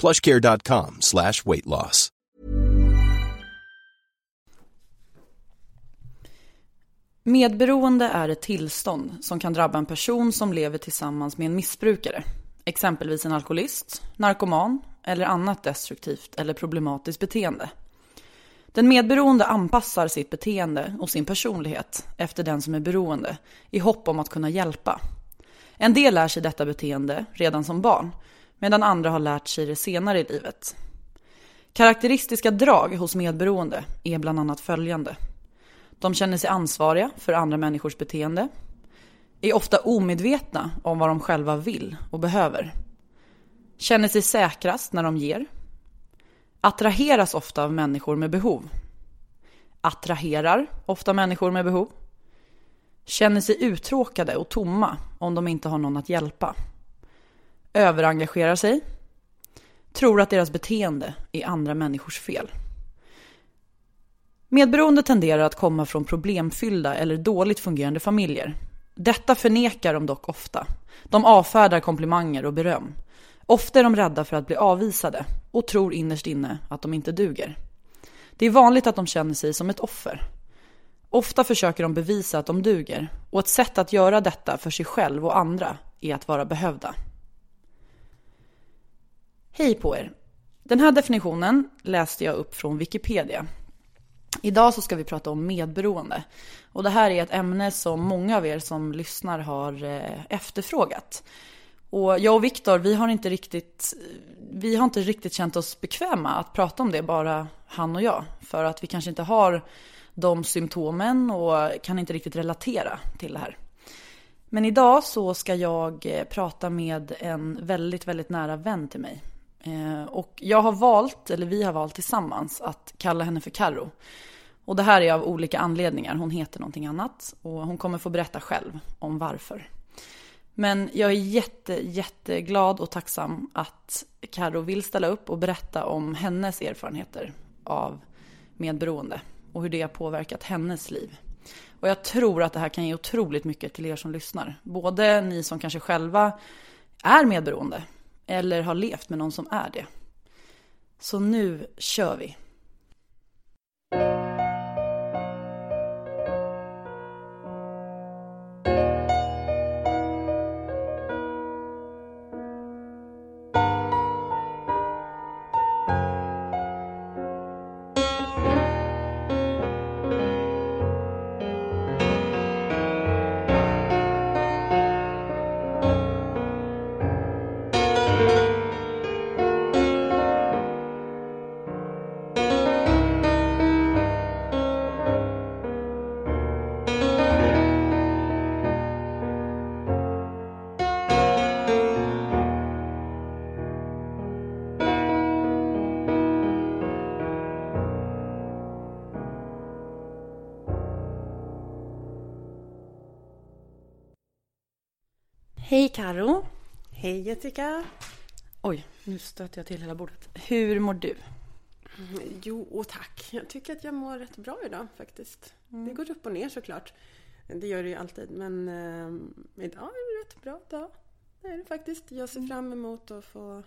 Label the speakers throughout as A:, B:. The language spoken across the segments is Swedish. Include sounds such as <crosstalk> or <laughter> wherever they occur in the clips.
A: plushcare.com slash weight loss.
B: Medberoende är ett tillstånd som kan drabba en person som lever tillsammans med en missbrukare. Exempelvis en alkoholist, narkoman eller annat destruktivt eller problematiskt beteende. Den medberoende anpassar sitt beteende och sin personlighet efter den som är beroende i hopp om att kunna hjälpa. En del lär sig detta beteende redan som barn medan andra har lärt sig det senare i livet. Karaktäristiska drag hos medberoende är bland annat följande. De känner sig ansvariga för andra människors beteende, är ofta omedvetna om vad de själva vill och behöver, känner sig säkrast när de ger, attraheras ofta av människor med behov, attraherar ofta människor med behov, känner sig uttråkade och tomma om de inte har någon att hjälpa, överengagerar sig, tror att deras beteende är andra människors fel. Medberoende tenderar att komma från problemfyllda eller dåligt fungerande familjer. Detta förnekar de dock ofta. De avfärdar komplimanger och beröm. Ofta är de rädda för att bli avvisade och tror innerst inne att de inte duger. Det är vanligt att de känner sig som ett offer. Ofta försöker de bevisa att de duger och ett sätt att göra detta för sig själv och andra är att vara behövda. Hej på er! Den här definitionen läste jag upp från Wikipedia. Idag så ska vi prata om medberoende. Och det här är ett ämne som många av er som lyssnar har eh, efterfrågat. Och jag och Viktor, vi har inte riktigt, vi har inte riktigt känt oss bekväma att prata om det, bara han och jag. För att vi kanske inte har de symptomen och kan inte riktigt relatera till det här. Men idag så ska jag eh, prata med en väldigt, väldigt nära vän till mig. Eh, och jag har valt, eller vi har valt tillsammans, att kalla henne för Karo. Och det här är av olika anledningar. Hon heter någonting annat och hon kommer få berätta själv om varför. Men jag är jätte, jätteglad och tacksam att Karo vill ställa upp och berätta om hennes erfarenheter av medberoende och hur det har påverkat hennes liv. Och jag tror att det här kan ge otroligt mycket till er som lyssnar. Både ni som kanske själva är medberoende eller har levt med någon som är det. Så nu kör vi. Karo.
C: Hej Jessica.
B: Oj, nu stöter jag till hela bordet. Hur mår du?
C: Jo, och tack. Jag tycker att jag mår rätt bra idag faktiskt. Mm. Det går upp och ner såklart. Det gör det ju alltid. Men eh, idag är det rätt bra dag. Det är det faktiskt. Jag ser fram emot att få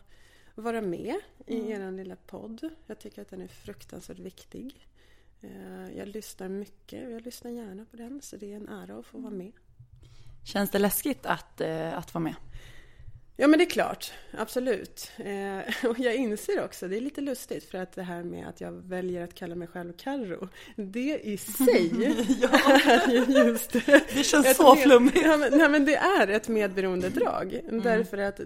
C: vara med i mm. er lilla podd. Jag tycker att den är fruktansvärt viktig. Eh, jag lyssnar mycket och jag lyssnar gärna på den. Så det är en ära att få vara med.
B: Känns det läskigt att, eh, att vara med?
C: Ja men det är klart, absolut. Eh, <laughs> och jag inser också, det är lite lustigt för att det här med att jag väljer att kalla mig själv Carro, det i sig <laughs> <laughs> är ju just
B: Det känns så
C: med,
B: flummigt.
C: Ja, men, nej, men det är ett medberoendedrag mm. därför att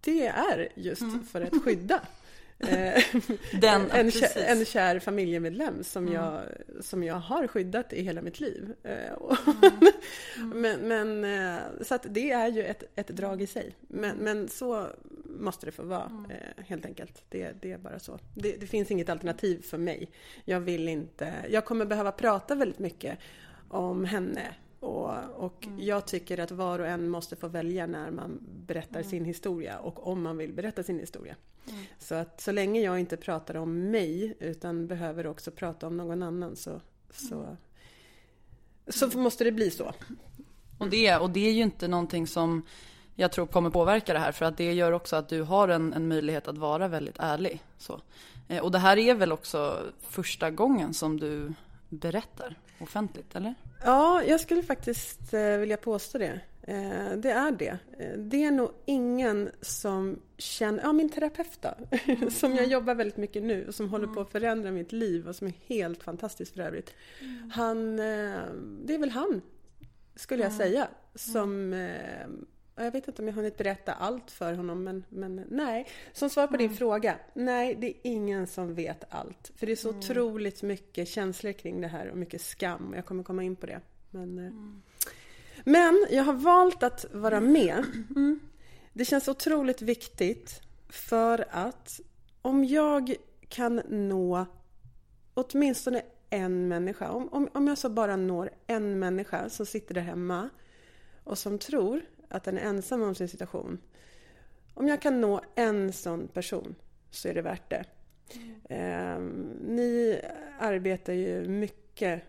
C: det är just mm. för att skydda Den, <laughs> en, kär, en kär familjemedlem som, mm. jag, som jag har skyddat i hela mitt liv. Eh, mm. <laughs> Mm. men, men, eh, så att det är ju ett, ett drag i sig. Men, men så måste det få vara mm. helt enkelt. Det, det är bara så. Det, det, finns inget alternativ för mig. Jag vill inte, jag kommer behöva prata väldigt mycket om henne och, och mm. jag tycker att var och en måste få välja när man berättar mm. sin historia och om man vill berätta sin historia. Mm. Så att så länge jag inte pratar om mig utan behöver också prata om någon annan så, så, mm. så måste det bli så.
B: Och det, och det är ju inte någonting som jag tror kommer påverka det här för att det gör också att du har en, en möjlighet att vara väldigt ärlig. Så. Eh, och det här är väl också första gången som du berättar offentligt, eller?
C: Ja, jag skulle faktiskt eh, vilja påstå det. Eh, det är det. Eh, det är nog ingen som känner, ja min terapeut då, mm. <laughs> som jag jobbar väldigt mycket nu och som håller på att förändra mitt liv och som är helt fantastisk för övrigt. Mm. Han, det är väl han, skulle jag säga, som jag vet inte om jag hunnit berätta allt för honom, men, men nej. Som svar på din fråga, nej, det är ingen som vet allt. För det är så mm. otroligt mycket känslor kring det här och mycket skam. Jag kommer komma in på det. Men, mm. men jag har valt att vara med. Mm. Det känns otroligt viktigt för att om jag kan nå åtminstone en människa, om, om, om jag så bara når en människa som sitter där hemma och som tror att den är ensam om sin situation. Om jag kan nå en sån person så är det värt det. Mm. Eh, ni arbetar ju mycket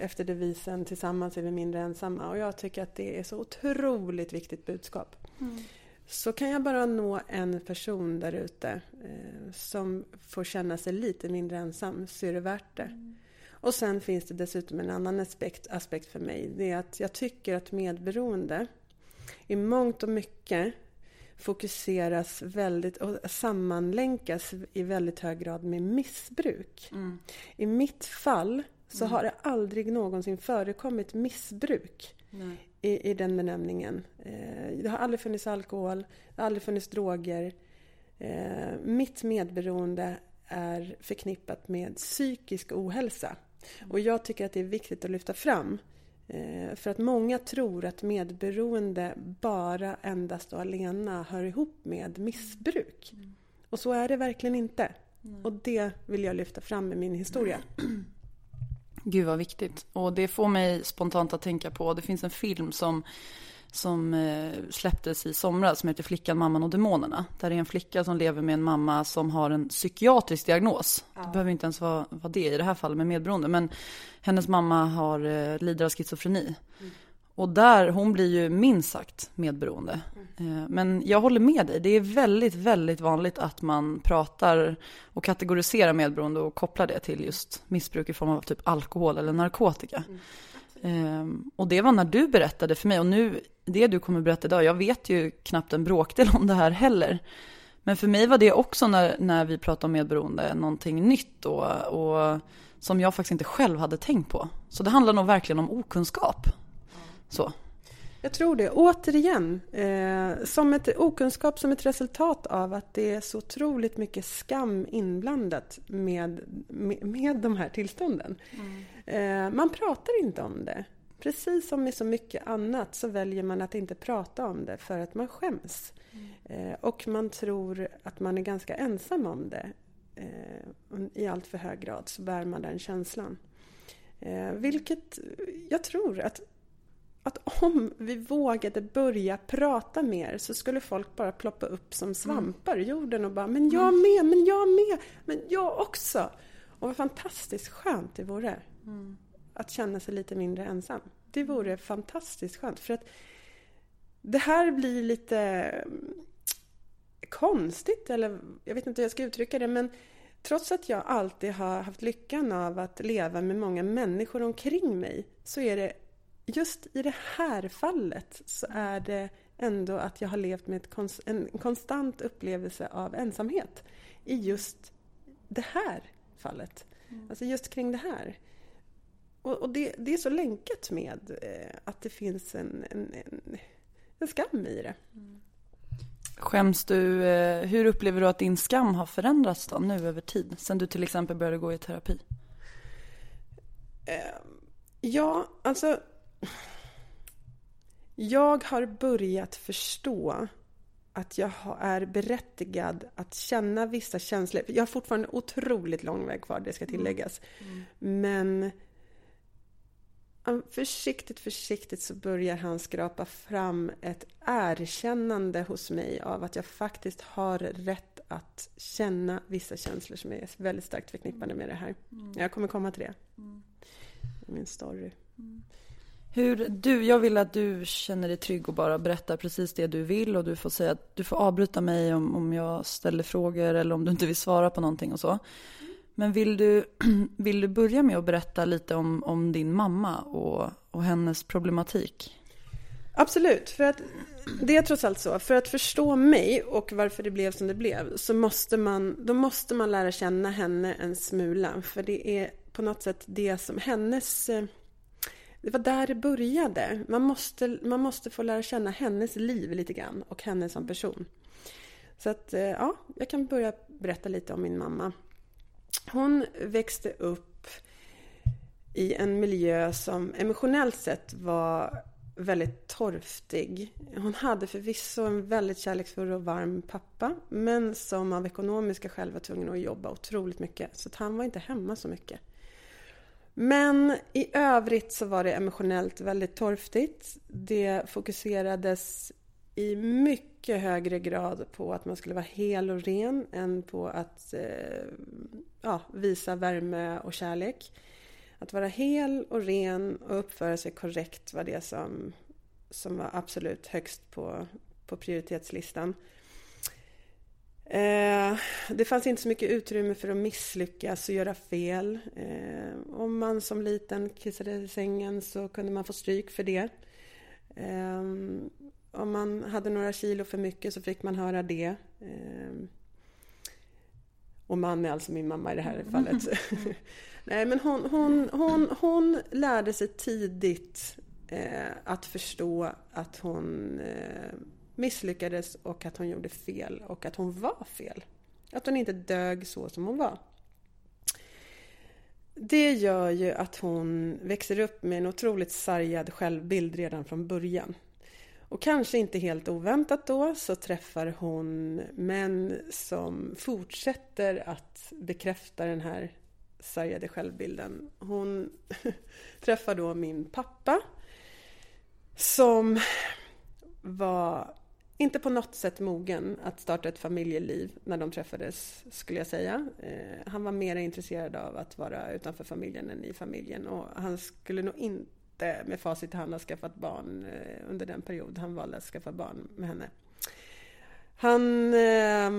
C: efter devisen tillsammans är vi mindre ensamma och jag tycker att det är så otroligt viktigt budskap. Mm. Så kan jag bara nå en person där ute eh, som får känna sig lite mindre ensam så är det värt det. Mm. Och sen finns det dessutom en annan aspekt, aspekt för mig. Det är att jag tycker att medberoende i mångt och mycket fokuseras väldigt och sammanlänkas i väldigt hög grad med missbruk. Mm. I mitt fall så mm. har det aldrig någonsin förekommit missbruk i, i den benämningen. Eh, det har aldrig funnits alkohol, det har aldrig funnits droger. Eh, mitt medberoende är förknippat med psykisk ohälsa. Och jag tycker att det är viktigt att lyfta fram. Eh, för att många tror att medberoende bara endast och alena hör ihop med missbruk. Mm. Och så är det verkligen inte. Mm. Och det vill jag lyfta fram med min historia.
B: Gud vad viktigt. Och det får mig spontant att tänka på, det finns en film som som eh, släpptes i somras som heter Flickan, mamman och demonerna. Där är en flicka som lever med en mamma som har en psykiatrisk diagnos. Ja. Det behöver inte ens vara, vara det i det här fallet med medberoende. Men hennes mamma har, eh, lider av schizofreni. Mm. Och där, hon blir ju minst sagt medberoende. Mm. Eh, men jag håller med dig, det är väldigt, väldigt vanligt att man pratar och kategoriserar medberoende och kopplar det till just missbruk i form av typ alkohol eller narkotika. Mm. Um, och det var när du berättade för mig och nu, det du kommer berätta idag, jag vet ju knappt en bråkdel om det här heller. Men för mig var det också när, när vi pratade om medberoende någonting nytt och, och som jag faktiskt inte själv hade tänkt på. Så det handlar nog verkligen om okunskap. Så.
C: Jag tror det. Återigen, eh, som ett okunskap som ett resultat av att det är så otroligt mycket skam inblandat med, med, med de här tillstånden. Mm. Eh, man pratar inte om det. Precis som med så mycket annat så väljer man att inte prata om det för att man skäms. Mm. Eh, och man tror att man är ganska ensam om det. Eh, I allt för hög grad så bär man den känslan. Eh, vilket jag tror att att om vi vågade börja prata mer så skulle folk bara ploppa upp som svampar i jorden och bara ”men jag mm. med, men jag med, men jag också”. Och vad fantastiskt skönt det vore mm. att känna sig lite mindre ensam. Det vore fantastiskt skönt för att det här blir lite mm, konstigt eller jag vet inte hur jag ska uttrycka det men trots att jag alltid har haft lyckan av att leva med många människor omkring mig så är det just i det här fallet så är det ändå att jag har levt med ett kons en konstant upplevelse av ensamhet i just det här fallet. Mm. Alltså just kring det här. Och, och det, det, är så länkat med eh, att det finns en, en, en, en skam i det. Mm.
B: Skäms du, eh, hur upplever du att din skam har förändrats då nu över tid? Sen du till exempel började gå i terapi?
C: Eh, ja, alltså jag har börjat förstå att jag är berättigad att känna vissa känslor. Jag har fortfarande otroligt lång väg kvar, det ska mm. tilläggas. Mm. Men försiktigt, försiktigt så börjar han skrapa fram ett erkännande hos mig av att jag faktiskt har rätt att känna vissa känslor som är väldigt starkt förknippade med det här. Mm. Jag kommer komma till det. Mm. Min story. Mm.
B: Hur, du, jag vill att du känner dig trygg och bara berättar precis det du vill och du får säga att du får avbryta mig om, om jag ställer frågor eller om du inte vill svara på någonting och så. Men vill du, <clears throat> vill du börja med att berätta lite om, om din mamma och, och hennes problematik?
C: Absolut, för att det är trots allt så. För att förstå mig och varför det blev som det blev så måste man, då måste man lära känna henne en smula. För det är på något sätt det som hennes eh, det var där det började. Man måste, man måste få lära känna hennes liv lite grann och henne som person. Så att, eh, ja, jag kan börja berätta lite om min mamma. Hon växte upp i en miljö som emotionellt sett var väldigt torftig. Hon hade förvisso en väldigt kärleksfull och varm pappa men som av ekonomiska skäl var tvungen att jobba otroligt mycket. Så att han var inte hemma så mycket. Men i övrigt så var det emotionellt väldigt torftigt. Det fokuserades i mycket högre grad på att man skulle vara hel och ren än på att eh, ja, visa värme och kärlek. Att vara hel och ren och uppföra sig korrekt var det som, som var absolut högst på, på prioritetslistan. Eh, det fanns inte så mycket utrymme för att misslyckas och göra fel. Eh, om man som liten kissade i sängen så kunde man få stryk för det. Eh, om man hade några kilo för mycket så fick man höra det. och man är alltså min mamma i det här fallet. <laughs> Nej, men hon, hon, hon, hon lärde sig tidigt att förstå att hon misslyckades och att hon gjorde fel och att hon var fel. Att hon inte dög så som hon var. Det gör ju att hon växer upp med en otroligt sargad självbild redan från början. Och kanske inte helt oväntat då så träffar hon män som fortsätter att bekräfta den här sargade självbilden. Hon <laughs> träffar då min pappa som var inte på något sätt mogen att starta ett familjeliv när de träffades, skulle jag säga. Eh, han var mer intresserad av att vara utanför familjen än i familjen och han skulle nog inte med facit i hand ha skaffat barn eh, under den period han valde att skaffa barn med henne. Han eh,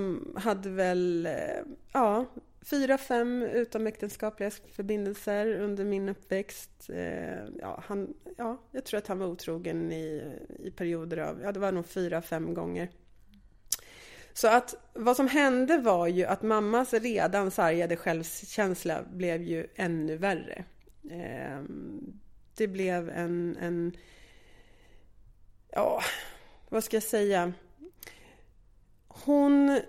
C: hade väl, eh, ja, fyra, fem utomäktenskapliga förbindelser under min uppväxt. Eh, ja, han, ja, jag tror att han var otrogen i, i perioder av, ja det var nog fyra, fem gånger. Så att vad som hände var ju att mammas redan sargade självkänsla blev ju ännu värre. Eh, det blev en, en, ja, vad ska jag säga? Hon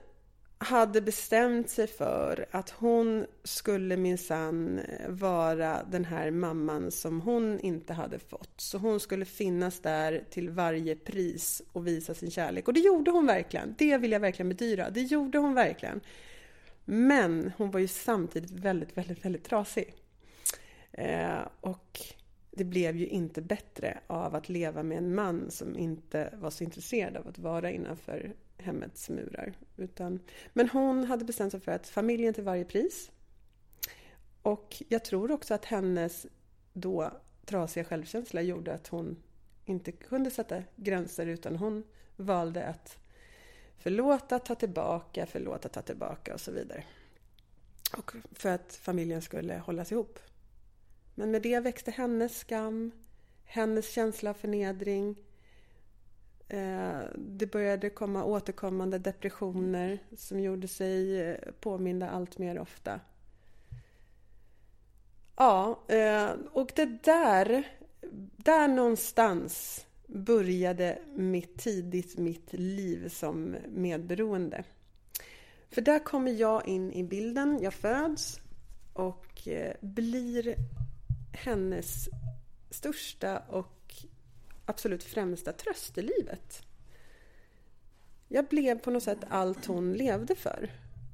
C: hade bestämt sig för att hon skulle minsann vara den här mamman som hon inte hade fått. Så hon skulle finnas där till varje pris och visa sin kärlek. Och det gjorde hon verkligen. Det vill jag verkligen bedyra. Det gjorde hon verkligen. Men hon var ju samtidigt väldigt, väldigt, väldigt trasig. Eh, och det blev ju inte bättre av att leva med en man som inte var så intresserad av att vara innanför hemmets murar. Utan, men hon hade bestämt sig för att familjen till varje pris. Och jag tror också att hennes då trasiga självkänsla gjorde att hon inte kunde sätta gränser utan hon valde att förlåta, ta tillbaka, förlåta, ta tillbaka och så vidare. Och för att familjen skulle hållas ihop. Men med det växte hennes skam, hennes känsla av förnedring, Eh, det började komma återkommande depressioner som gjorde sig eh, påminda allt mer ofta. Ja, eh, och det där, där någonstans började mitt tidigt mitt liv som medberoende. För där kommer jag in i bilden. Jag föds och blir hennes största och absolut främsta tröst i livet. Jag blev på något sätt allt hon levde för.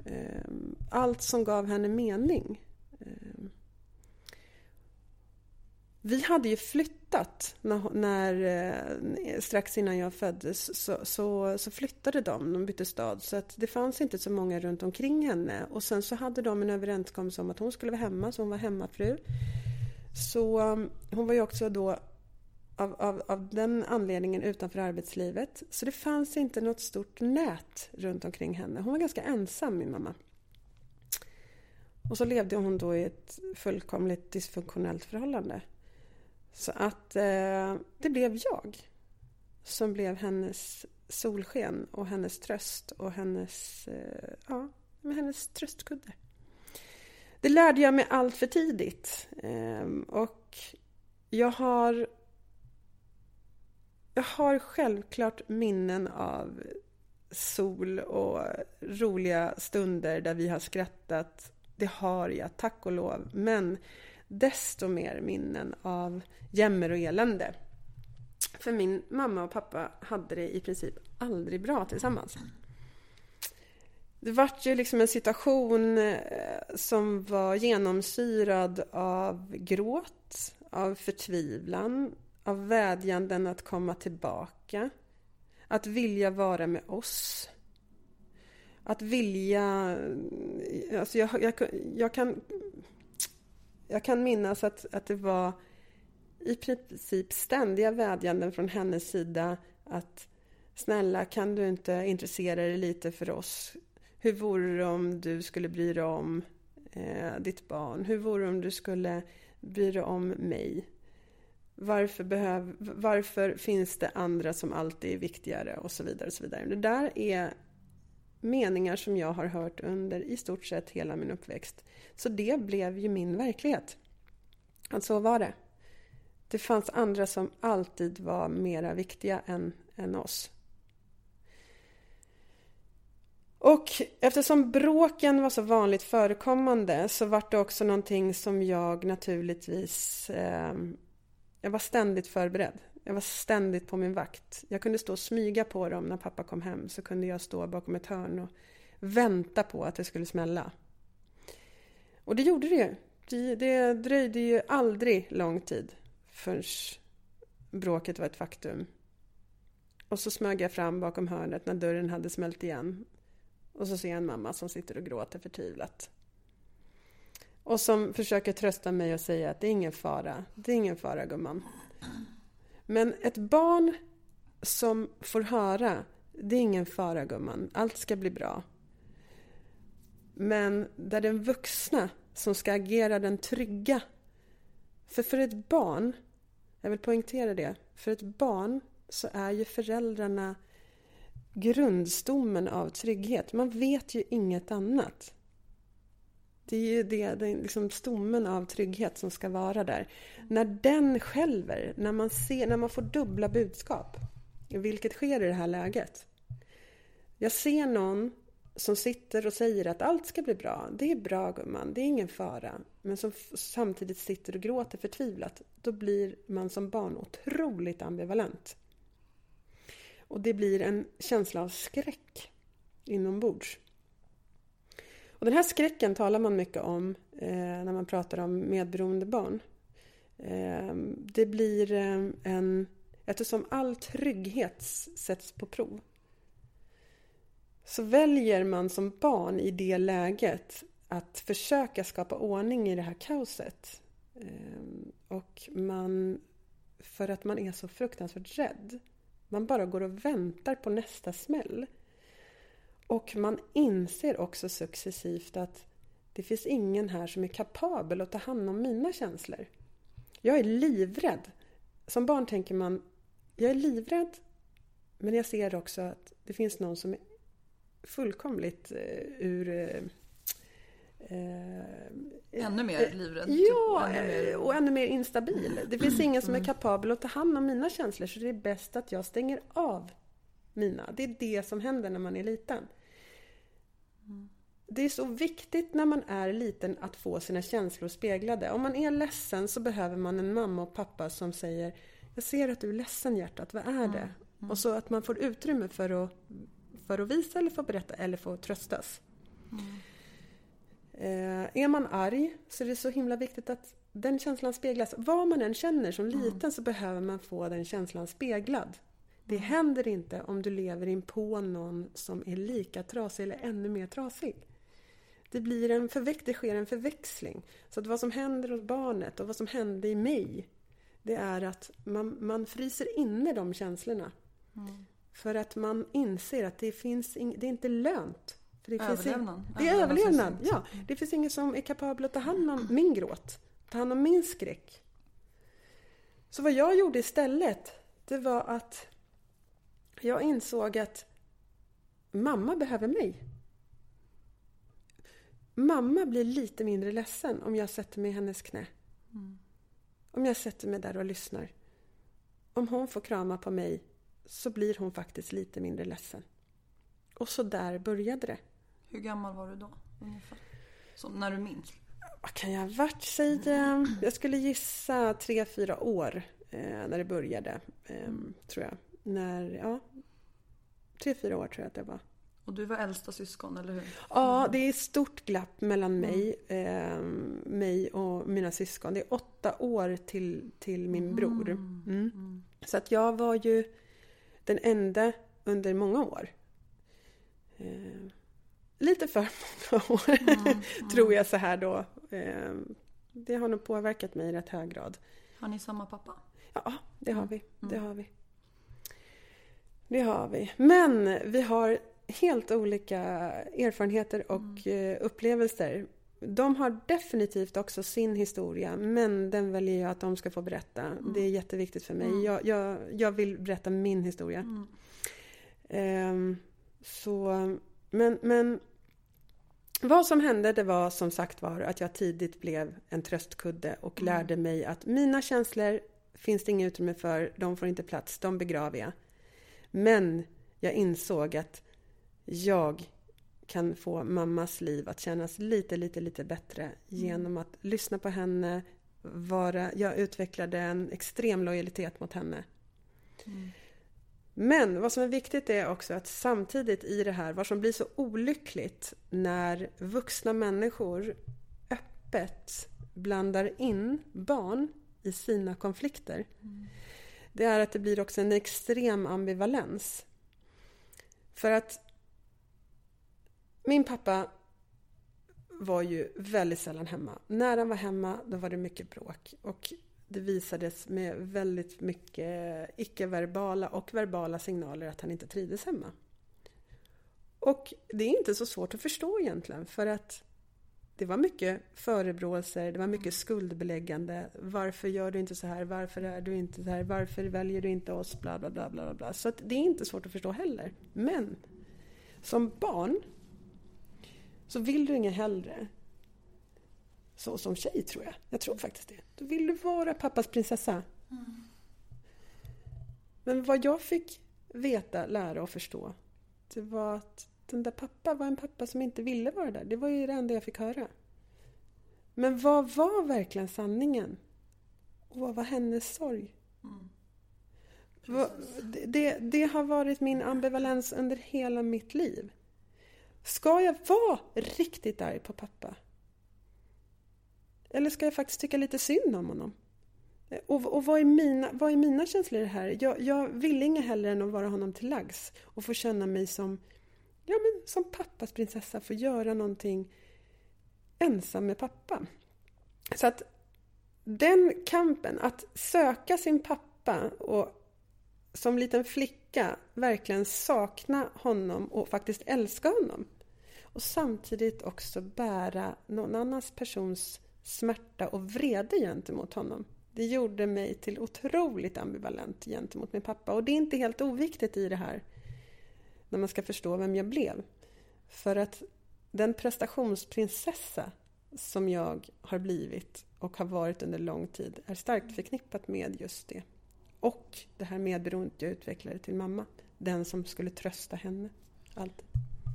C: Ehm, allt som gav henne mening. Ehm, vi hade ju flyttat när, när eh, strax innan jag föddes så, så, så, flyttade de, de bytte stad. Så att det fanns inte så många runt omkring henne. Och sen så hade de en överenskommelse om att hon skulle vara hemma, så hon var hemmafru. Så ehm, hon var ju också då av, av, av den anledningen utanför arbetslivet. Så det fanns inte något stort nät runt omkring henne. Hon var ganska ensam, min mamma. Och så levde hon då i ett fullkomligt dysfunktionellt förhållande. Så att eh, det blev jag som blev hennes solsken och hennes tröst och hennes, eh, ja, hennes tröstkudde. Det lärde jag mig allt för tidigt. eh, och jag har... Jag har självklart minnen av sol och roliga stunder där vi har skrattat. Det har jag, tack och lov. Men desto mer minnen av jämmer och elände. För min mamma och pappa hade det i princip aldrig bra tillsammans det vart ju liksom en situation eh, som var genomsyrad av gråt, av förtvivlan, av vädjanden att komma tillbaka. Att vilja vara med oss. Att vilja... Alltså jag, jag, jag kan, jag kan minnas att, att det var i princip ständiga vädjanden från hennes sida att Snälla, kan du inte intressera dig lite för oss? Hur vore det om du skulle bry dig om eh, ditt barn? Hur vore det om du skulle bry dig om mig? Varför, behöv, varför finns det andra som alltid är viktigare? Och så vidare. och så vidare. Det där är meningar som jag har hört under i stort sett hela min uppväxt. Så det blev ju min verklighet. Att så var det. Det fanns andra som alltid var mera viktiga än, än oss. Och eftersom bråken var så vanligt förekommande så var det också någonting som jag naturligtvis... Eh, jag var ständigt förberedd. Jag var ständigt på min vakt. Jag kunde stå och smyga på dem när pappa kom hem. Så kunde jag stå bakom ett hörn och vänta på att det skulle smälla. Och det gjorde det ju. Det, det dröjde ju aldrig lång tid förrän bråket var ett faktum. Och så smög jag fram bakom hörnet när dörren hade smält igen och så ser jag en mamma som sitter och gråter förtvivlat. Och som försöker trösta mig och säga att det är ingen fara. Det är ingen fara gumman. Men ett barn som får höra det är ingen fara gumman, allt ska bli bra. Men där den vuxna som ska agera den trygga. För för ett barn, jag vill poängtera det, för ett barn så är ju föräldrarna grundstommen av trygghet. Man vet ju inget annat. Det är ju det, det är liksom stommen av trygghet som ska vara där. När den skälver, när man, ser, när man får dubbla budskap, vilket sker i det här läget. Jag ser någon som sitter och säger att allt ska bli bra. Det är bra gumman, det är ingen fara. Men som samtidigt sitter och gråter förtvivlat. Då blir man som barn otroligt ambivalent. Och det blir en känsla av skräck inombords. Och den här skräcken talar man mycket om eh, när man pratar om medberoende barn. Eh, det blir eh, en... Eftersom all trygghet sätts på prov så väljer man som barn i det läget att försöka skapa ordning i det här kaoset. Eh, och man, för att man är så fruktansvärt rädd man bara går och väntar på nästa smäll. Och man inser också successivt att det finns ingen här som är kapabel att ta hand om mina känslor. Jag är livrädd. Som barn tänker man, jag är livrädd Men jag ser också att det finns någon som är fullkomligt eh, ur... Eh,
B: ännu mer livrädd?
C: Ja, typ, ännu mer... och ännu mer instabil. Det finns ingen som är kapabel att ta hand om mina känslor så det är bäst att jag stänger av mina. Det är det som händer när man är liten. Det är så viktigt när man är liten att få sina känslor speglade. Om man är ledsen så behöver man en mamma och pappa som säger Jag ser att du är ledsen hjärtat, vad är det? Mm. Mm. Och så att man får utrymme för att, för att visa eller få berätta eller få tröstas. Mm. Eh, är man arg så är det så himla viktigt att den känslan speglas. Vad man än känner som mm. liten så behöver man få den känslan speglad. Det händer inte om du lever in på någon som är lika trasig eller ännu mer trasig. Det, blir en förväx det sker en förväxling. Så att vad som händer hos barnet och vad som hände i mig det är att man, man fryser inne de känslorna. Mm. För att man inser att det finns ing, det är inte lönt. För det
B: överlevnad.
C: Finns, det är överlevnad, ja. Det finns ingen som är kapabel att ta hand om min gråt. Ta hand om min skräck. Så vad jag gjorde istället, det var att jag insåg att mamma behöver mig. Mamma blir lite mindre ledsen om jag sätter mig i hennes knä. Mm. Om jag sätter mig där och lyssnar. Om hon får krama på mig så blir hon faktiskt lite mindre ledsen. Och så där började det.
B: Hur gammal var du då? Ungefär? Så, när du minns?
C: Vad kan jag ha varit? Säg, jag skulle gissa tre, fyra år eh, när det började. Eh, tror jag. När, ja, tre, fyra år tror jag att det var.
B: Och du var äldsta syskon, eller hur?
C: Ja, det är stort glapp mellan mig, eh, mig och mina syskon. Det är åtta år till, till min mm. bror. Mm. Mm. Så att jag var ju den enda under många år. Eh, lite för många <laughs> år, mm, tror jag så här då. Eh, det har nog påverkat mig i rätt hög grad.
B: Har ni samma pappa?
C: Ja, det har vi. Det har vi. Det har vi. Men vi har helt olika erfarenheter och mm. upplevelser. De har definitivt också sin historia, men den väljer jag att de ska få berätta. Mm. Det är jätteviktigt för mig. Mm. Jag, jag, jag, vill berätta min historia. Um, så, men, men vad som hände det var som sagt var att jag tidigt blev en tröstkudde och mm. lärde mig att mina känslor finns det inget utrymme för, de får inte plats, de begraver jag. Men jag insåg att jag kan få mammas liv att kännas lite, lite, lite bättre mm. genom att lyssna på henne. Vara, jag utvecklade en extrem lojalitet mot henne. Mm. Men vad som är viktigt är också att samtidigt i det här, vad som blir så olyckligt när vuxna människor öppet blandar in barn i sina konflikter. Mm. Det är att det blir också en extrem ambivalens. För att min pappa var ju väldigt sällan hemma. När han var hemma då var det mycket bråk. Och det visades med väldigt mycket icke-verbala och verbala signaler att han inte trivdes hemma. Och det är inte så svårt att förstå egentligen för att det var mycket förebråelser, det var mycket skuldbeläggande. Varför gör du inte så här? Varför är du inte så här? Varför väljer du inte oss? Bla, bla, bla, bla, bla. Så det är inte svårt att förstå heller. Men som barn så vill du inget hellre så som tjej, tror jag. Jag tror faktiskt det. Då vill du vara pappas prinsessa. Mm. Men vad jag fick veta, lära och förstå, det var att den där pappa var en pappa som inte ville vara där. Det var ju det enda jag fick höra. Men vad var verkligen sanningen? Och vad var hennes sorg? Mm. Det, det, har varit min ambivalens under hela mitt liv. Ska jag vara riktigt arg på pappa? Eller ska jag faktiskt tycka lite synd om honom? Och, och vad, är mina, vad är mina känslor i det här? Jag, jag vill inget hellre än att vara honom till lags och få känna mig som, ja, men som pappas prinsessa, få göra någonting ensam med pappa. Så att den kampen, att söka sin pappa och som liten flicka verkligen sakna honom och faktiskt älska honom. Och samtidigt också bära någon annans persons smärta och vrede gentemot honom. Det gjorde mig till otroligt ambivalent gentemot min pappa. Och det är inte helt oviktigt i det här, när man ska förstå vem jag blev. För att den prestationsprinsessa som jag har blivit och har varit under lång tid är starkt förknippat med just det. Och det här medberoendet jag utvecklade till mamma. Den som skulle trösta henne. Alltid.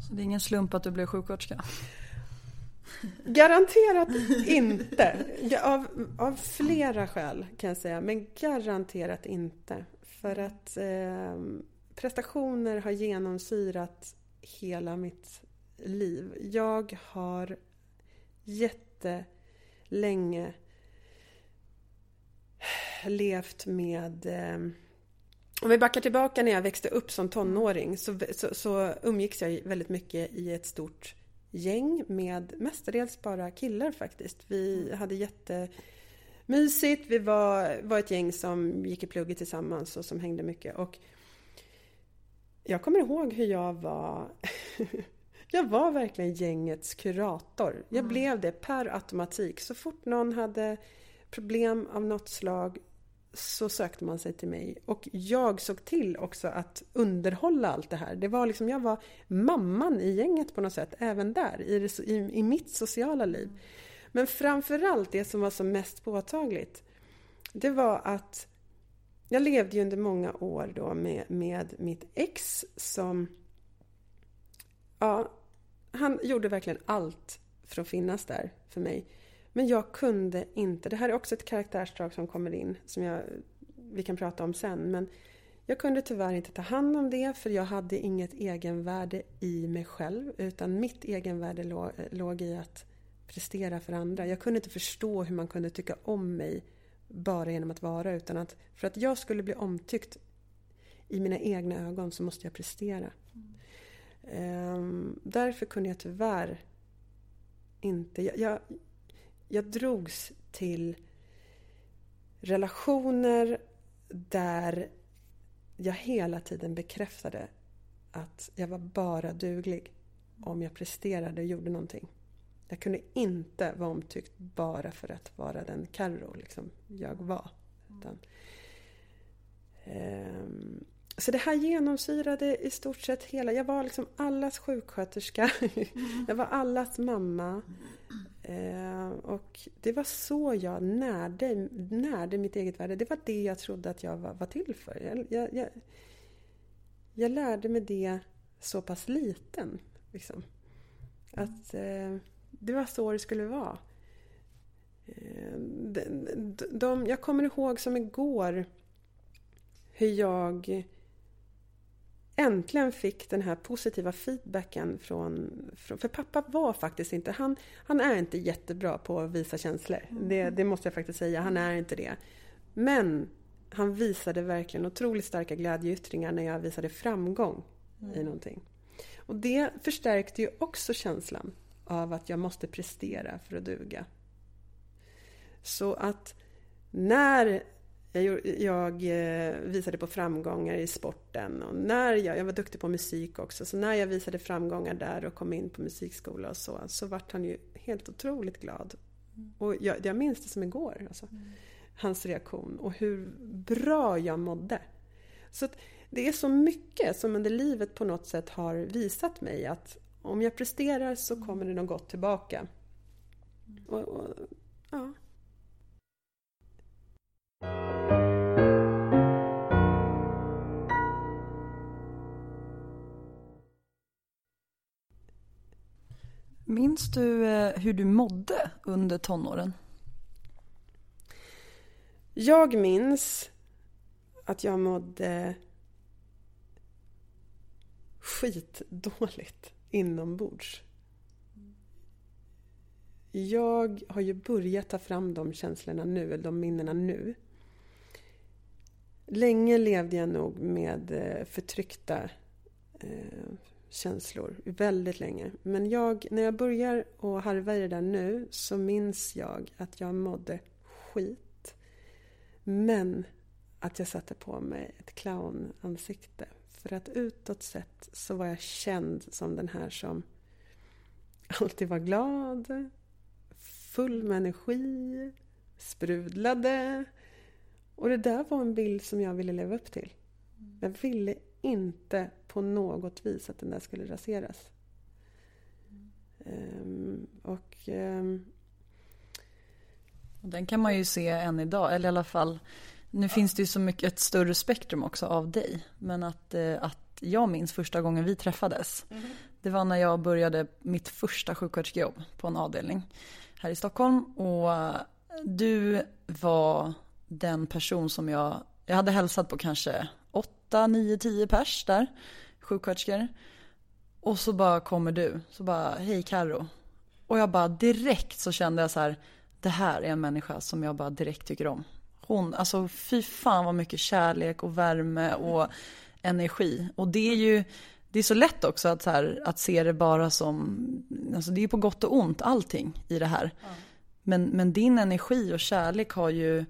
B: Så det är ingen slump att du blev sjuksköterska?
C: Garanterat <laughs> inte. Av, av flera skäl kan jag säga, men garanterat inte. För att eh, prestationer har genomsyrat hela mitt liv. Jag har jättelänge levt med eh, om vi backar tillbaka när jag växte upp som tonåring så, så, så umgicks jag väldigt mycket i ett stort gäng med mestadels bara killar faktiskt. Vi hade jättemysigt. Vi var, var ett gäng som gick i plugget tillsammans och som hängde mycket. Och jag kommer ihåg hur jag var <laughs> Jag var verkligen gängets kurator. Jag mm. blev det per automatik. Så fort någon hade problem av något slag så sökte man sig till mig. Och jag såg till också att underhålla allt det här. Det var liksom, jag var mamman i gänget på något sätt, även där, i, det, i, i mitt sociala liv. Men framförallt det som var som mest påtagligt, det var att jag levde ju under många år då med, med mitt ex som... Ja, han gjorde verkligen allt för att finnas där för mig. Men jag kunde inte. Det här är också ett karaktärsdrag som kommer in som jag, vi kan prata om sen. Men jag kunde tyvärr inte ta hand om det för jag hade inget egenvärde i mig själv. Utan mitt egenvärde låg, låg i att prestera för andra. Jag kunde inte förstå hur man kunde tycka om mig bara genom att vara. Utan att för att jag skulle bli omtyckt i mina egna ögon så måste jag prestera. Mm. Um, därför kunde jag tyvärr inte... Jag, jag, jag drogs till relationer där jag hela tiden bekräftade att jag var bara duglig om jag presterade och gjorde någonting. Jag kunde inte vara omtyckt bara för att vara den Carro liksom, jag var. Utan, um, så det här genomsyrade i stort sett hela... Jag var liksom allas sjuksköterska. <laughs> jag var allas mamma. Eh, och det var så jag närde, närde mitt eget värde. Det var det jag trodde att jag var, var till för. Jag, jag, jag, jag, lärde mig det så pass liten. Liksom. Att eh, det var så det skulle vara. Eh, de, de, jag kommer ihåg som igår hur jag äntligen fick den här positiva feedbacken från, från... För pappa var faktiskt inte... Han, han är inte jättebra på att visa känslor. Mm. Det, det måste jag faktiskt säga. Han är inte det. Men han visade verkligen otroligt starka glädjeyttringar när jag visade framgång mm. i någonting. Och det förstärkte ju också känslan av att jag måste prestera för att duga. Så att när jag, eh, visade på framgångar i sporten och när jag, jag var duktig på musik också, så när jag visade framgångar där och kom in på musikskola och så, så vart han ju helt otroligt glad. Mm. Och jag, jag minns det som igår, alltså, mm. hans reaktion och hur bra jag mådde. Så det är så mycket som under livet på något sätt har visat mig att om jag presterar så mm. kommer det något gott tillbaka. Mm. Och, och, ja.
B: Minns du eh, hur du mådde under tonåren?
C: Jag minns att jag mådde skitdåligt inombords. Jag har ju börjat ta fram de känslorna nu, eller de minnena nu. Länge levde jag nog med eh, förtryckta eh, känslor väldigt länge. Men jag, när jag börjar att harva i det där nu så minns jag att jag mådde skit. Men att jag satte på mig ett clownansikte. För att utåt sett så var jag känd som den här som alltid var glad, full med energi, sprudlade, Och det där var en bild som jag ville leva upp till. Jag ville inte på något vis att den där skulle raseras. Um, och... Um...
B: Den kan man ju se än idag, eller i alla fall nu finns det ju så mycket, ett större spektrum också av dig. Men att, eh, att jag minns första gången vi träffades. Mm. Det var när jag började mitt första sjuksköterskejobb på en avdelning här i Stockholm. Och eh, du var den person som jag, jag hade hälsat på kanske 8, 9, 10 pers där, sjuksköterskor. Och så bara kommer du, så bara hej Karo. Och jag bara direkt så kände jag så här, det här är en människa som jag bara direkt tycker om. Hon, alltså fy fan vad mycket kärlek och värme och energi. Och det är ju, det är så lätt också att, så här, att se det bara som, alltså det är ju på gott och ont allting i det här. Ja. Men, men din energi och kärlek har ju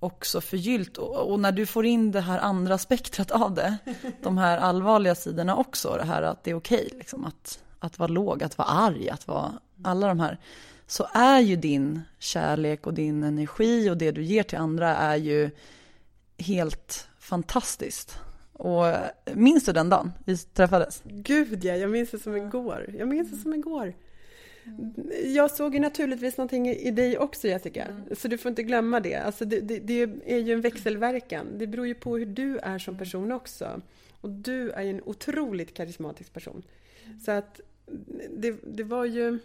B: också förgyllt och, och, när du får in det här andra spektrat av det, <laughs> de här allvarliga sidorna också, det här att det är okej okay, liksom, att, att vara låg, att vara arg, att vara alla de här, så är ju din kärlek och din energi och det du ger till andra är ju helt fantastiskt. Och minns du den dagen vi träffades?
C: Gud ja, jag minns det som igår. Jag minns det som igår. Jag såg ju naturligtvis någonting i dig också Jessica, mm. så du får inte glömma det. Alltså det, det, det, är ju en växelverkan. Det beror ju på hur du är som person också. Och du är ju en otroligt karismatisk person. Så att det, det var ju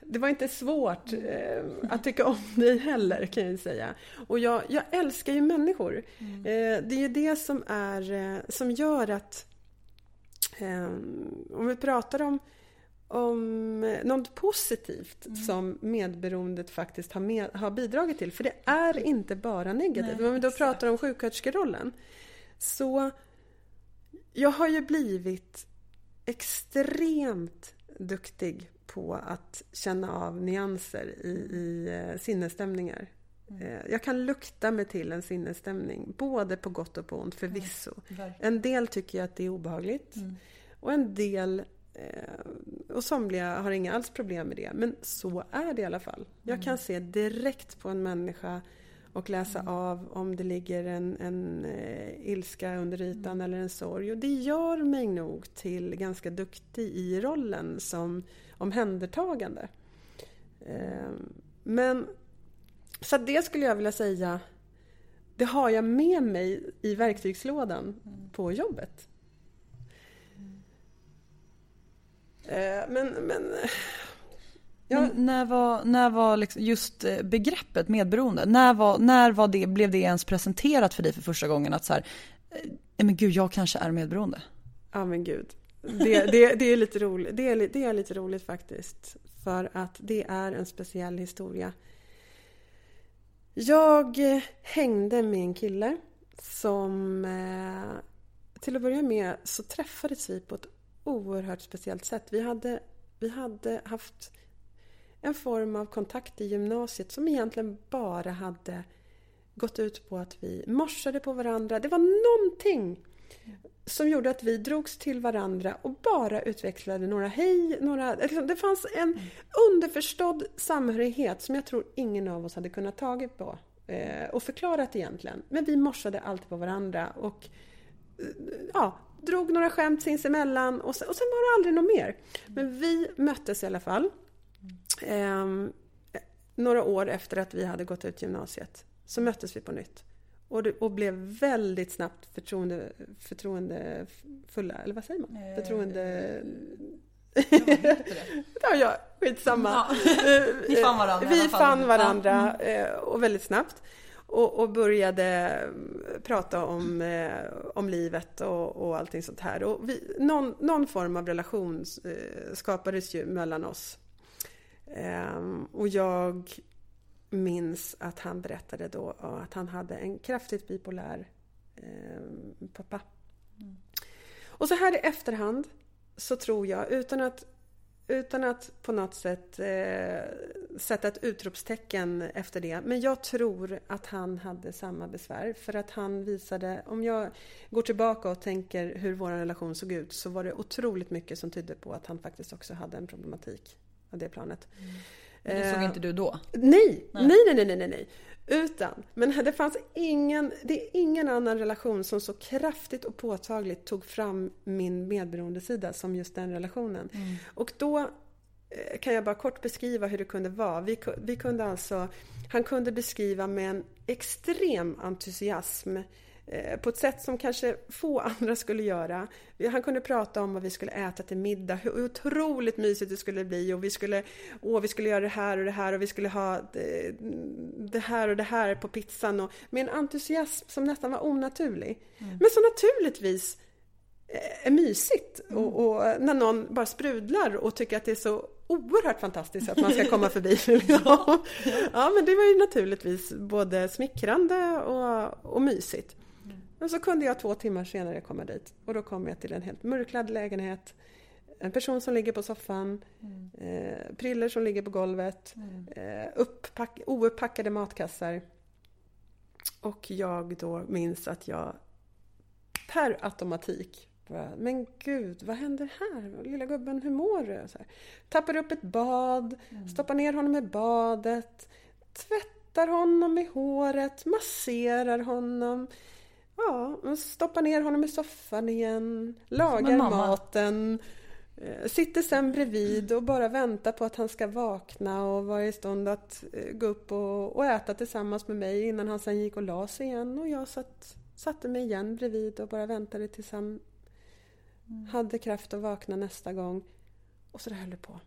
C: det var inte svårt eh, att tycka om dig heller kan jag säga. Och jag, jag älskar ju människor. Mm. Eh, det är ju det som, är, eh, som gör att eh, om vi pratar om, om något positivt mm. som medberoendet faktiskt har, med, har bidragit till. För det är inte bara negativt. Nej, om vi då pratar om sjuksköterskerollen. Så jag har ju blivit extremt duktig på att känna av nyanser i, i eh, sinnesstämningar. Mm. Eh, jag kan lukta mig till en sinnesstämning, både på gott och på ont, förvisso. Mm, en del tycker jag att det är obehagligt. Mm. Och en del, eh, och somliga har inga alls problem med det. Men så är det i alla fall. Jag mm. kan se direkt på en människa och läsa mm. av om det ligger en, en ilska under ytan mm. eller en sorg. Och det gör mig nog till ganska duktig i rollen som omhändertagande. Ehm, men så det skulle jag vilja säga, det har jag med mig i verktygslådan mm. på jobbet. Mm. Men, men,
B: ja. när var, när var liksom just eh, begreppet medberoende, när, var, när var det, blev det ens presenterat för dig för första gången att så här, eh, men gud jag kanske är medberoende?
C: Ja men gud. Det, det, det, är lite roligt. Det är, det är lite roligt faktiskt. För att det är en speciell historia. Jag hängde med en kille som... Eh, till att börja med så träffades vi på ett oerhört speciellt sätt. Vi hade, vi hade haft en form av kontakt i gymnasiet som egentligen bara hade gått ut på att vi morsade på varandra. Det var någonting som gjorde att vi drogs till varandra och bara utvecklade några hej, några... Liksom, det fanns en underförstådd samhörighet som jag tror ingen av oss hade kunnat tagit på eh, och förklarat egentligen. Men vi morsade alltid på varandra och eh, ja, drog några skämt sinsemellan och sen, och sen var det aldrig något mer. Men vi möttes i alla fall. Eh, några år efter att vi hade gått ut gymnasiet så möttes vi på nytt. Och, det, och blev väldigt snabbt förtroende, förtroendefulla, eller vad säger man? Eh, Förtroende... <laughs> ja, ja, skitsamma. Ja.
B: Ni fann varandra
C: Vi fann varandra mm. och väldigt snabbt. Och, och, började prata om, eh, om livet och, och allting sånt här. Och vi, någon, någon form av relation eh, skapades ju mellan oss. Ehm, och jag minns att han berättade då att han hade en kraftigt bipolär eh, pappa. Mm. Och så här i efterhand så tror jag, utan att, utan att på något sätt eh, sätta ett utropstecken efter det, men jag tror att han hade samma besvär. För att han visade, om jag går tillbaka och tänker hur vår relation såg ut, så var det otroligt mycket som tydde på att han faktiskt också hade en problematik av det planet. Mm.
B: Det såg inte du då?
C: Nej, nej, nej, nej, nej, nej. Utan, men det fanns ingen, det är ingen annan relation som så kraftigt och påtagligt tog fram min medberoendesida som just den relationen. Mm. Och då eh, kan jag bara kort beskriva hur det kunde vara. Vi, vi kunde alltså, han kunde beskriva med en extrem entusiasm Eh, på ett sätt som kanske få <laughs> andra skulle göra. Han kunde prata om vad vi skulle äta till middag, hur otroligt mysigt det skulle bli och vi skulle, åh, vi skulle göra det här och det här och vi skulle ha det, det här och det här på pizzan och med en entusiasm som nästan var onaturlig. Mm. Men som naturligtvis eh, är mysigt mm. och, och, när någon bara sprudlar och tycker att det är så oerhört fantastiskt att man ska komma förbi. <laughs> ja. ja, men det var ju naturligtvis både smickrande och, och mysigt. Men så kunde jag två timmar senare komma dit och då kom jag till en helt mörklagd lägenhet. En person som ligger på soffan, mm. eh, priller som ligger på golvet, mm. eh, upppack, ouppackade matkassar. Och jag då minns att jag per automatik bara, men gud, vad händer här? Lilla gubben, hur mår du? Så här, tappar upp ett bad, mm. stoppar ner honom i badet, tvättar honom i håret, masserar honom. Ja, stoppar ner honom i soffan igen, lagar maten, eh, sitter sen bredvid och bara väntar på att han ska vakna och vara i stånd att eh, gå upp och, och äta tillsammans med mig innan han sen gick och la sig igen. Och jag satt, satte mig igen bredvid och bara väntade tills han mm. hade kraft att vakna nästa gång. Och så där höll det på.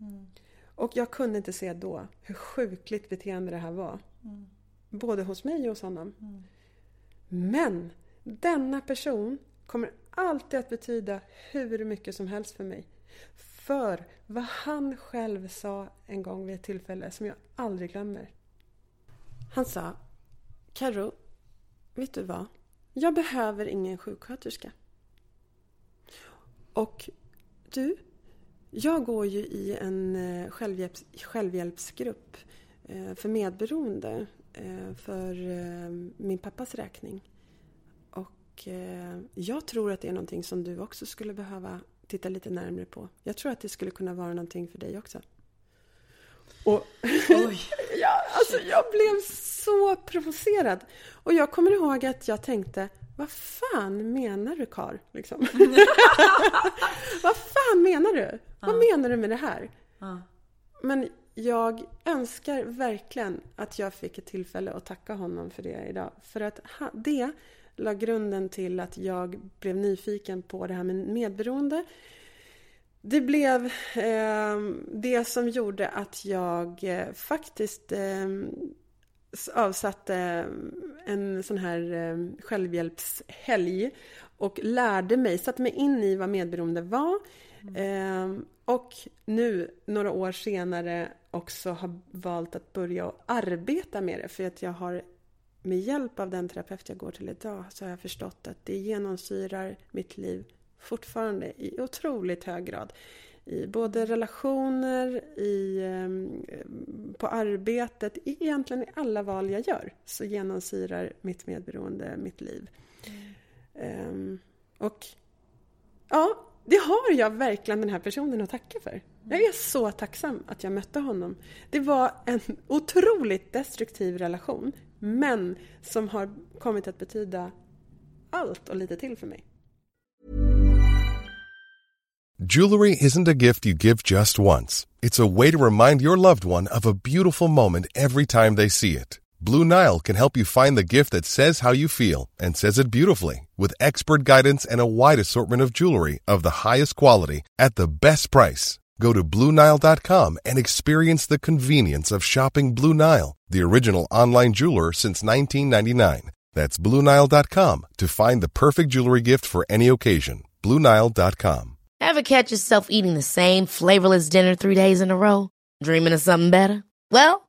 C: Mm. Och jag kunde inte se då hur sjukligt beteende det här var. Mm. Både hos mig och hos honom. Mm. Men denna person kommer alltid att betyda hur mycket som helst för mig. För vad han själv sa en gång vid ett tillfälle som jag aldrig glömmer. Han sa Karo, vet du vad? Jag behöver ingen sjuksköterska. Och du, jag går ju i en eh, självhjälps, självhjälpsgrupp eh, för medberoende för eh, min pappas räkning. Och eh, jag tror att det är någonting som du också skulle behöva titta lite närmare på. Jag tror att det skulle kunna vara någonting för dig också. Och <laughs> ja, alltså jag blev så provocerad. Och jag kommer ihåg att jag tänkte, vad fan menar du Kar? Liksom. <laughs> <laughs> vad fan menar du? Ja. Vad menar du med det här? Ja. Men jag önskar verkligen att jag fick ett tillfälle att tacka honom för det idag. För att det la grunden till att jag blev nyfiken på det här med medberoende. Det blev eh, det som gjorde att jag eh, faktiskt eh, avsatte en sån här eh, självhjälpshelg och lärde mig, satte mig in i vad medberoende var. Mm. och nu, några år senare, också har valt att börja arbeta med det. För att jag har med hjälp av den terapeut jag går till idag så har jag förstått att det genomsyrar mitt liv fortfarande i otroligt hög grad. I både relationer, i, ehm, på arbetet, egentligen i alla val jag gör så genomsyrar mitt medberoende mitt liv. Mm. Um, och ja, det har jag verkligen den här personen att tacka för. Jag är så tacksam att jag mötte honom. Det var en otroligt destruktiv relation, men som har kommit att betyda allt och lite till för mig.
D: Jewelry isn't a gift you give just once. It's a way to remind your loved one of a beautiful moment every time they see it. Blue Nile can help you find the gift that says how you feel and says it beautifully with expert guidance and a wide assortment of jewelry of the highest quality at the best price. Go to BlueNile.com and experience the convenience of shopping Blue Nile, the original online jeweler since 1999. That's BlueNile.com to find the perfect jewelry gift for any occasion. BlueNile.com.
E: Ever catch yourself eating the same flavorless dinner three days in a row? Dreaming of something better? Well,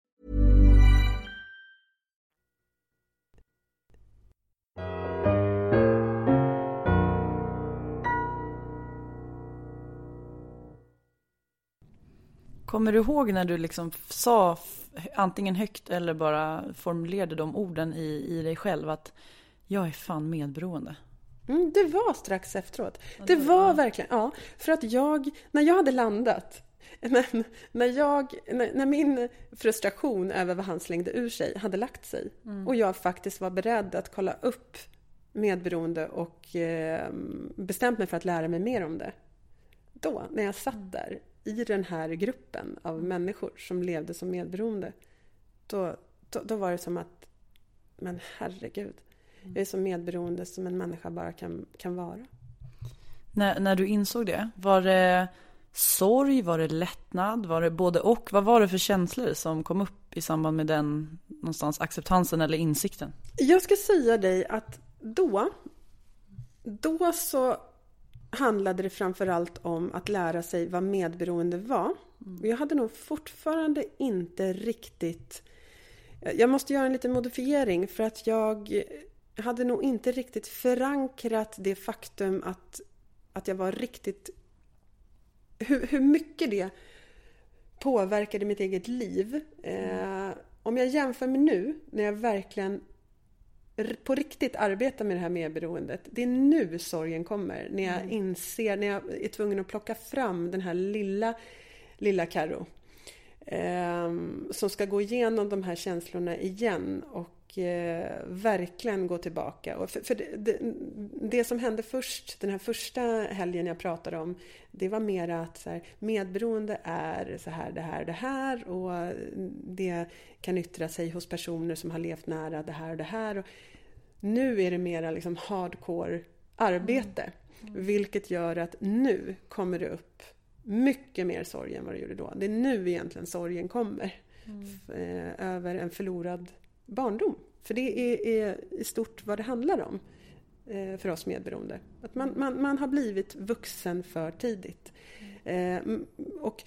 B: Kommer du ihåg när du liksom sa antingen högt eller bara formulerade de orden i, i dig själv att jag är fan medberoende?
C: Mm, det var strax efteråt. Det var verkligen, ja. För att jag, när jag hade landat, <laughs> när, när, jag, när, när min frustration över vad han slängde ur sig hade lagt sig
B: Mm.
C: och jag faktiskt var beredd att kolla upp medberoende och eh, bestämt mig för att lära mig mer om det. Då, när jag satt där i den här gruppen av människor som levde som medberoende, då, då, då var det som att, men herregud, jag är så medberoende som en människa bara kan, kan vara.
B: När, när du insåg det, var det sorg, var det lättnad, var det både och? Vad var det för känslor som kom upp i samband med den någonstans acceptansen eller insikten?
C: Jag ska säga dig att då, då så handlade det framförallt om att lära sig vad medberoende var. Och Jag hade nog fortfarande inte riktigt... Jag måste göra en liten modifiering för att jag hade nog inte riktigt förankrat det faktum att, att jag var riktigt... Hur, hur mycket det påverkade mitt eget liv. Eh, om jag jämför med nu, när jag verkligen på riktigt arbetar med det här medberoendet. Det är nu sorgen kommer. När jag inser, när jag är tvungen att plocka fram den här lilla, lilla Karo. ehm, som ska gå igenom de här känslorna igen och eh, verkligen gå tillbaka. Och för för det, det, det som hände först, den här första helgen jag pratade om, det var mer att så här, medberoende är så här, det här, det här och det kan yttra sig hos personer som har levt nära det här och det här. Och nu är det mera liksom hardcore arbete. Vilket gör att nu kommer det upp mycket mer sorg än vad det gjorde då. Det är nu egentligen sorgen kommer. F- eh, över en förlorad barndom. För det är, är i stort vad det handlar om eh, för oss medberoende. Att man, man, man har blivit vuxen för tidigt. Eh, och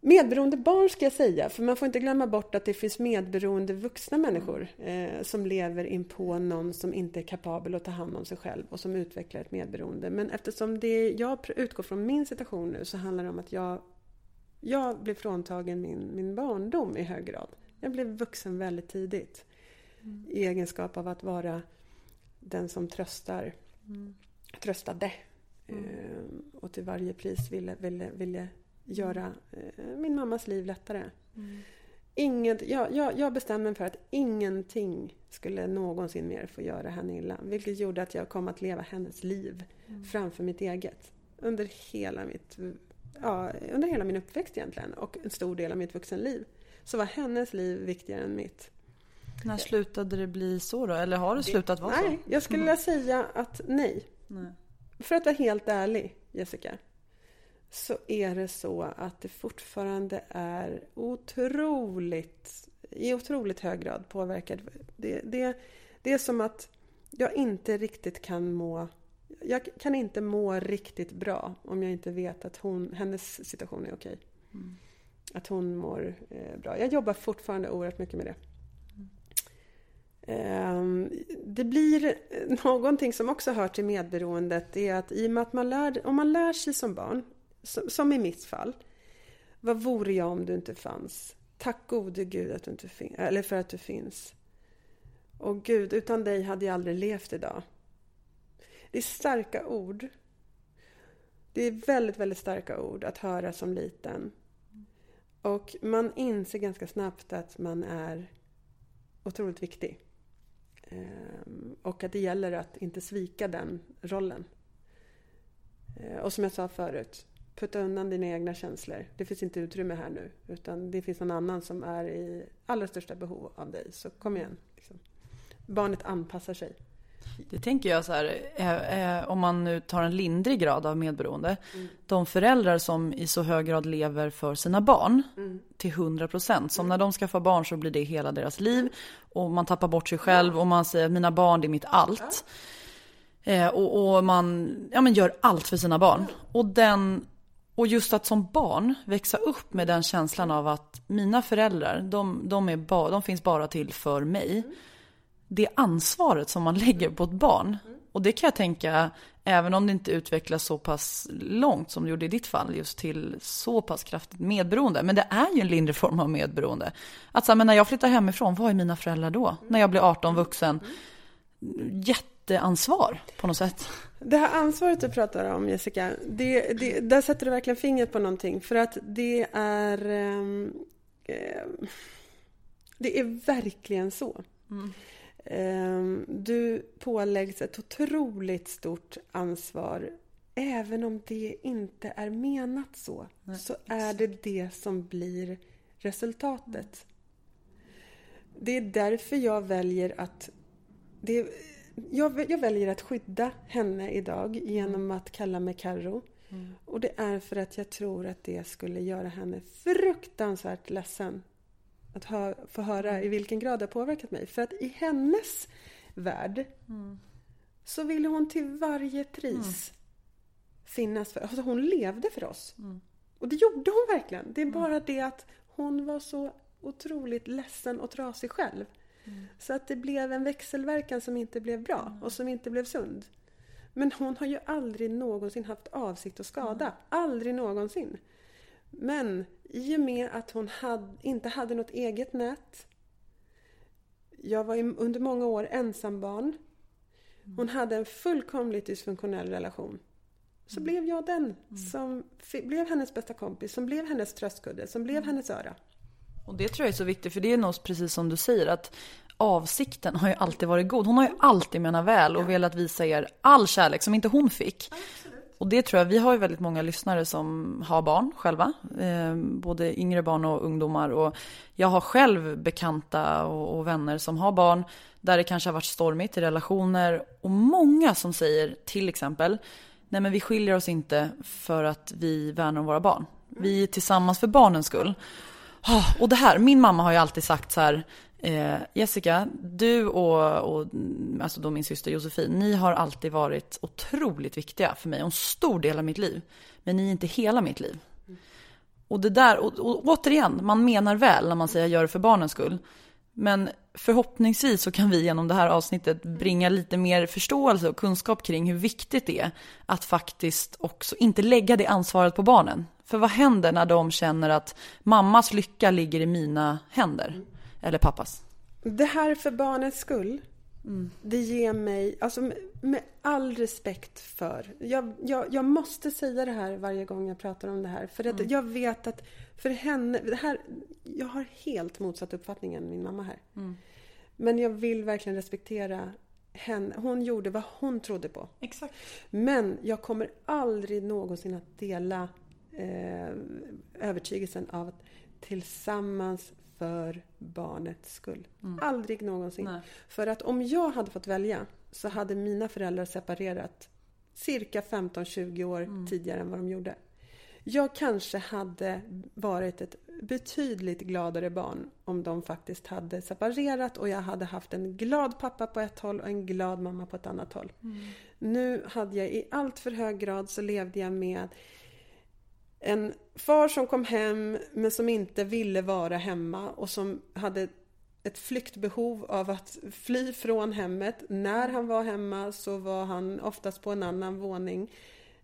C: medberoende barn ska jag säga, för man får inte glömma bort att det finns medberoende vuxna människor eh, som lever in på någon som inte är kapabel att ta hand om sig själv och som utvecklar ett medberoende. Men eftersom det jag utgår från min situation nu så handlar det om att jag, jag blev fråntagen min, min barndom i hög grad. Jag blev vuxen väldigt tidigt. I egenskap av att vara den som tröstar, tröstade. Eh, och till varje pris ville, ville, ville göra eh, min mammas liv lättare. Inget, jag, jag, jag bestämde mig för att ingenting skulle någonsin mer få göra henne illa. Vilket gjorde att jag kom att leva hennes liv framför mitt eget. Under hela, mitt, ja, under hela min uppväxt egentligen. Och en stor del av mitt vuxenliv. Så var hennes liv viktigare än mitt.
B: När slutade det bli så då? Eller har det slutat vara
C: Nej,
B: så?
C: jag skulle vilja säga att nej.
B: Nej.
C: För att vara helt ärlig, Jessica, så är det så att det fortfarande är otroligt, i otroligt hög grad påverkad. Det, det, det är som att jag inte riktigt kan må jag kan inte må riktigt bra om jag inte vet att hon, hennes situation är okej. Att hon mår eh, bra. Jag jobbar fortfarande oerhört mycket med det. Ehm, det blir någonting som också hör till medberoendet. Det är att i och med att man lär, om man lär sig som barn, som som i mitt fall. Vad vore jag om du inte fanns? Tack gode Gud att du inte fin- eller för att du finns. Och Gud, utan dig hade jag aldrig levt idag. Det är starka ord. Det är väldigt, väldigt starka ord att höra som liten. Och man inser ganska snabbt att man är otroligt viktig. Ehm, och att det gäller att inte svika den rollen. Eh, och som jag sa förut, putta undan dina egna känslor. Det finns inte utrymme här nu. Utan det finns någon annan som är i allra största behov av dig. Så kom igen. Liksom. Barnet anpassar sig.
B: Det tänker jag så här, eh, eh, om man nu tar en lindrig grad av medberoende. De föräldrar som i så hög grad lever för sina barn till 100 procent. Som när de skaffar barn så blir det hela deras liv. Och man tappar bort sig själv och man säger att mina barn det är mitt allt. Eh, och, och man ja, men gör allt för sina barn. Och, den, och just att som barn växa upp med den känslan av att mina föräldrar, de, de, ba, de finns bara till för mig. Det ansvaret som man lägger på ett barn. Och det kan jag tänka, även om det inte utvecklas så pass långt som det gjorde i ditt fall, just till så pass kraftigt medberoende. Men det är ju en lindrig form av medberoende. Att så här, men när jag flyttar hemifrån, vad är mina föräldrar då? När jag blir 18 vuxen. Jätteansvar på något sätt.
C: Det här ansvaret du pratar om Jessica, det, det, där sätter du verkligen fingret på någonting. För att det är... ehm, det är verkligen så. Ehm, du påläggs ett otroligt stort ansvar. Även om det inte är menat så, så är det det som blir resultatet. Det är därför jag väljer att det, jag, jag väljer att skydda henne idag genom att kalla mig Karro. Och det är för att jag tror att det skulle göra henne fruktansvärt ledsen. Att hö, få höra i vilken grad det har påverkat mig. För att i hennes värld så ville hon till varje pris finnas för alltså Hon levde för oss. Och det gjorde hon verkligen. Det är bara det att hon var så otroligt ledsen och trasig själv. Så att det blev en växelverkan som inte blev bra och som inte blev sund. Men hon har ju aldrig någonsin haft avsikt att skada. Aldrig någonsin. Men i och med att hon hade, inte hade något eget nät. Jag var under många år ensambarn. Hon hade en fullkomligt dysfunktionell relation. Så blev jag den som fi- blev hennes bästa kompis, som blev hennes tröstkudde, som blev hennes öra.
B: Och det tror jag är så viktigt, för det är nog precis som du säger att avsikten har ju alltid varit god. Hon har ju alltid menat väl och velat visa er all kärlek som inte hon fick. Och det tror jag, vi har ju väldigt många lyssnare som har barn själva. Eh, både yngre barn och ungdomar. Och jag har själv bekanta och, och vänner som har barn där det kanske har varit stormigt i relationer. Och många som säger till exempel, nej men vi skiljer oss inte för att vi värnar om våra barn. Vi är tillsammans för barnens skull. Ah, och det här, min mamma har ju alltid sagt så här, eh, Jessica, du och, och mm, alltså då min syster Josefin, ni har alltid varit otroligt viktiga för mig och en stor del av mitt liv. Men ni är inte hela mitt liv. Och det där, och, och återigen, man menar väl när man säger jag gör det för barnens skull. Men förhoppningsvis så kan vi genom det här avsnittet bringa lite mer förståelse och kunskap kring hur viktigt det är att faktiskt också inte lägga det ansvaret på barnen. För vad händer när de känner att mammas lycka ligger i mina händer? Eller pappas?
C: Det här för barnets skull, det ger mig, alltså med, med all respekt för, jag, jag, jag måste säga det här varje gång jag pratar om det här. För att jag vet att för henne, det här, jag har helt motsatt uppfattning än min mamma här. Men jag vill verkligen respektera henne. Hon gjorde vad hon trodde på.
B: Exakt.
C: Men jag kommer aldrig någonsin att dela eh, övertygelsen av att tillsammans för barnets skull. Aldrig någonsin.
B: Nej.
C: För att om jag hade fått välja så hade mina föräldrar separerat cirka 15-20 år tidigare än vad de gjorde. Jag kanske hade varit ett betydligt gladare barn om de faktiskt hade separerat och jag hade haft en glad pappa på ett håll och en glad mamma på ett annat håll. Nu hade jag i allt för hög grad så levde jag med en far som kom hem men som inte ville vara hemma och som hade ett flyktbehov av att fly från hemmet. När han var hemma så var han oftast på en annan våning.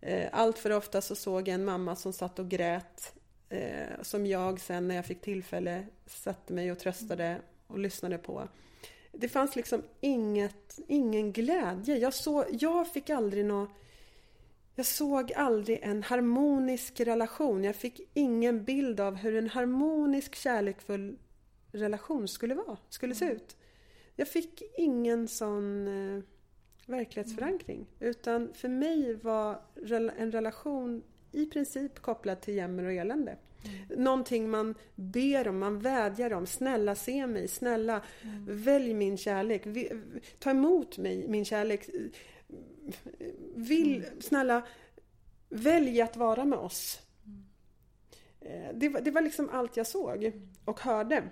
C: Eh, allt för ofta så såg jag en mamma som satt och grät eh, som jag sen när jag fick tillfälle satte mig och tröstade och lyssnade på. Det fanns liksom inget, ingen glädje. Jag, så, jag fick aldrig något jag såg aldrig en harmonisk relation. Jag fick ingen bild av hur en harmonisk, kärleksfull relation skulle vara, skulle se ut. Jag fick ingen sån eh, verklighetsförankring. Utan för mig var en relation i princip kopplad till jämmer och elände. Mm. Någonting man ber om, man vädjar om. Snälla se mig, snälla mm. välj min kärlek. Ta emot mig, min kärlek. Vill, snälla välj att vara med oss. Mm. Det, var, det var liksom allt jag såg och hörde.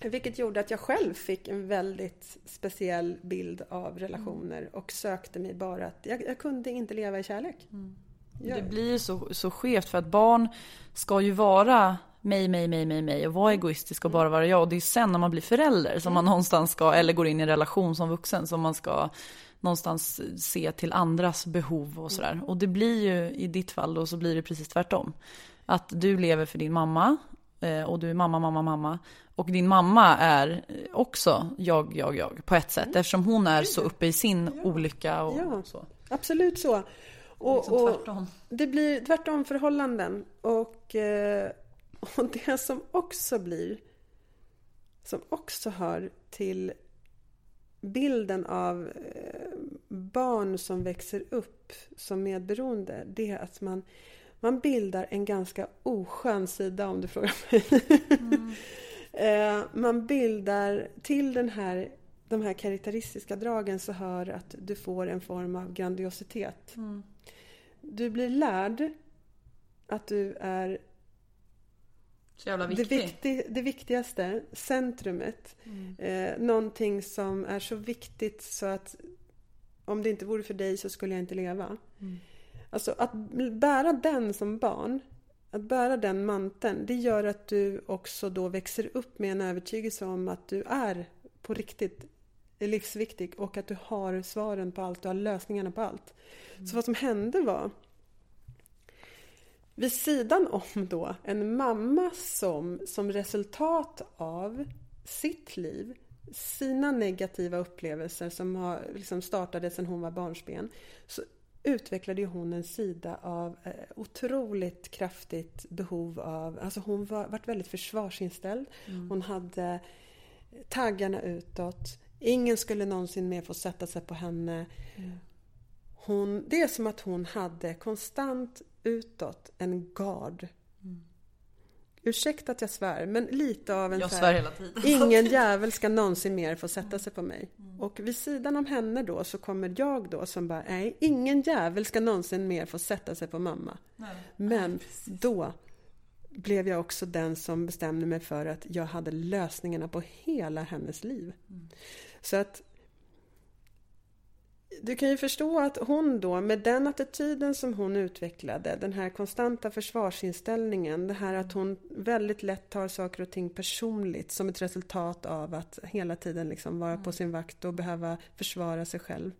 C: Vilket gjorde att jag själv fick en väldigt speciell bild av relationer mm. och sökte mig bara att jag, jag kunde inte leva i kärlek. Mm.
B: Det blir så, så skevt för att barn ska ju vara mig, mig, mig, mig, mig och vara egoistisk och bara vara jag. Och det är sen när man blir förälder som man någonstans ska, eller går in i en relation som vuxen, som man ska någonstans se till andras behov och sådär. Och det blir ju i ditt fall då så blir det precis tvärtom. Att du lever för din mamma eh, och du är mamma, mamma, mamma. Och din mamma är också jag, jag, jag på ett sätt mm. eftersom hon är så uppe i sin ja. olycka och
C: ja.
B: så.
C: Absolut så. Och, liksom och det blir tvärtom förhållanden. Och, eh, och det som också blir, som också hör till bilden av eh, barn som växer upp som medberoende, det är att man, man bildar en ganska oskön sida om du frågar mig. Mm. <laughs> Eh, man bildar till den här, de här karaktäristiska dragen så hör att du får en form av grandiositet. Mm. Du blir lärd att du är
B: så jävla viktig. Det,
C: viktig, det viktigaste, centrumet. Mm. Eh, någonting som är så viktigt så att om det inte vore för dig så skulle jag inte leva. Mm. Alltså att bära den som barn, att bära den manteln, det gör att du också då växer upp med en övertygelse om att du är på riktigt livsviktig och att du har svaren på allt, du har lösningarna på allt. Mm. Så vad som hände var vid sidan om då en mamma som, som resultat av sitt liv, sina negativa upplevelser som har, liksom startade sedan hon var barnsben, så utvecklade hon en sida av eh, otroligt kraftigt behov av... Alltså hon var varit väldigt försvarsinställd. Mm. Hon hade taggarna utåt. Ingen skulle någonsin mer få sätta sig på henne. Mm. Hon, det är som att hon hade konstant utåt en gard. Mm. Ursäkta att jag svär, men lite av en
B: Jag svär hela tiden.
C: Ingen <laughs> jävel ska någonsin mer få sätta sig på mig. Mm. Och vid sidan om henne då så kommer jag då som bara, nej, ingen jävel ska någonsin mer få sätta sig på mamma. Nej. Men nej, då blev jag också den som bestämde mig för att jag hade lösningarna på hela hennes liv. Mm. Så att du kan ju förstå att hon då, med den attityden som hon utvecklade, den här konstanta försvarsinställningen, det här att hon väldigt lätt tar saker och ting personligt som ett resultat av att hela tiden liksom vara på sin vakt och behöva försvara sig själv.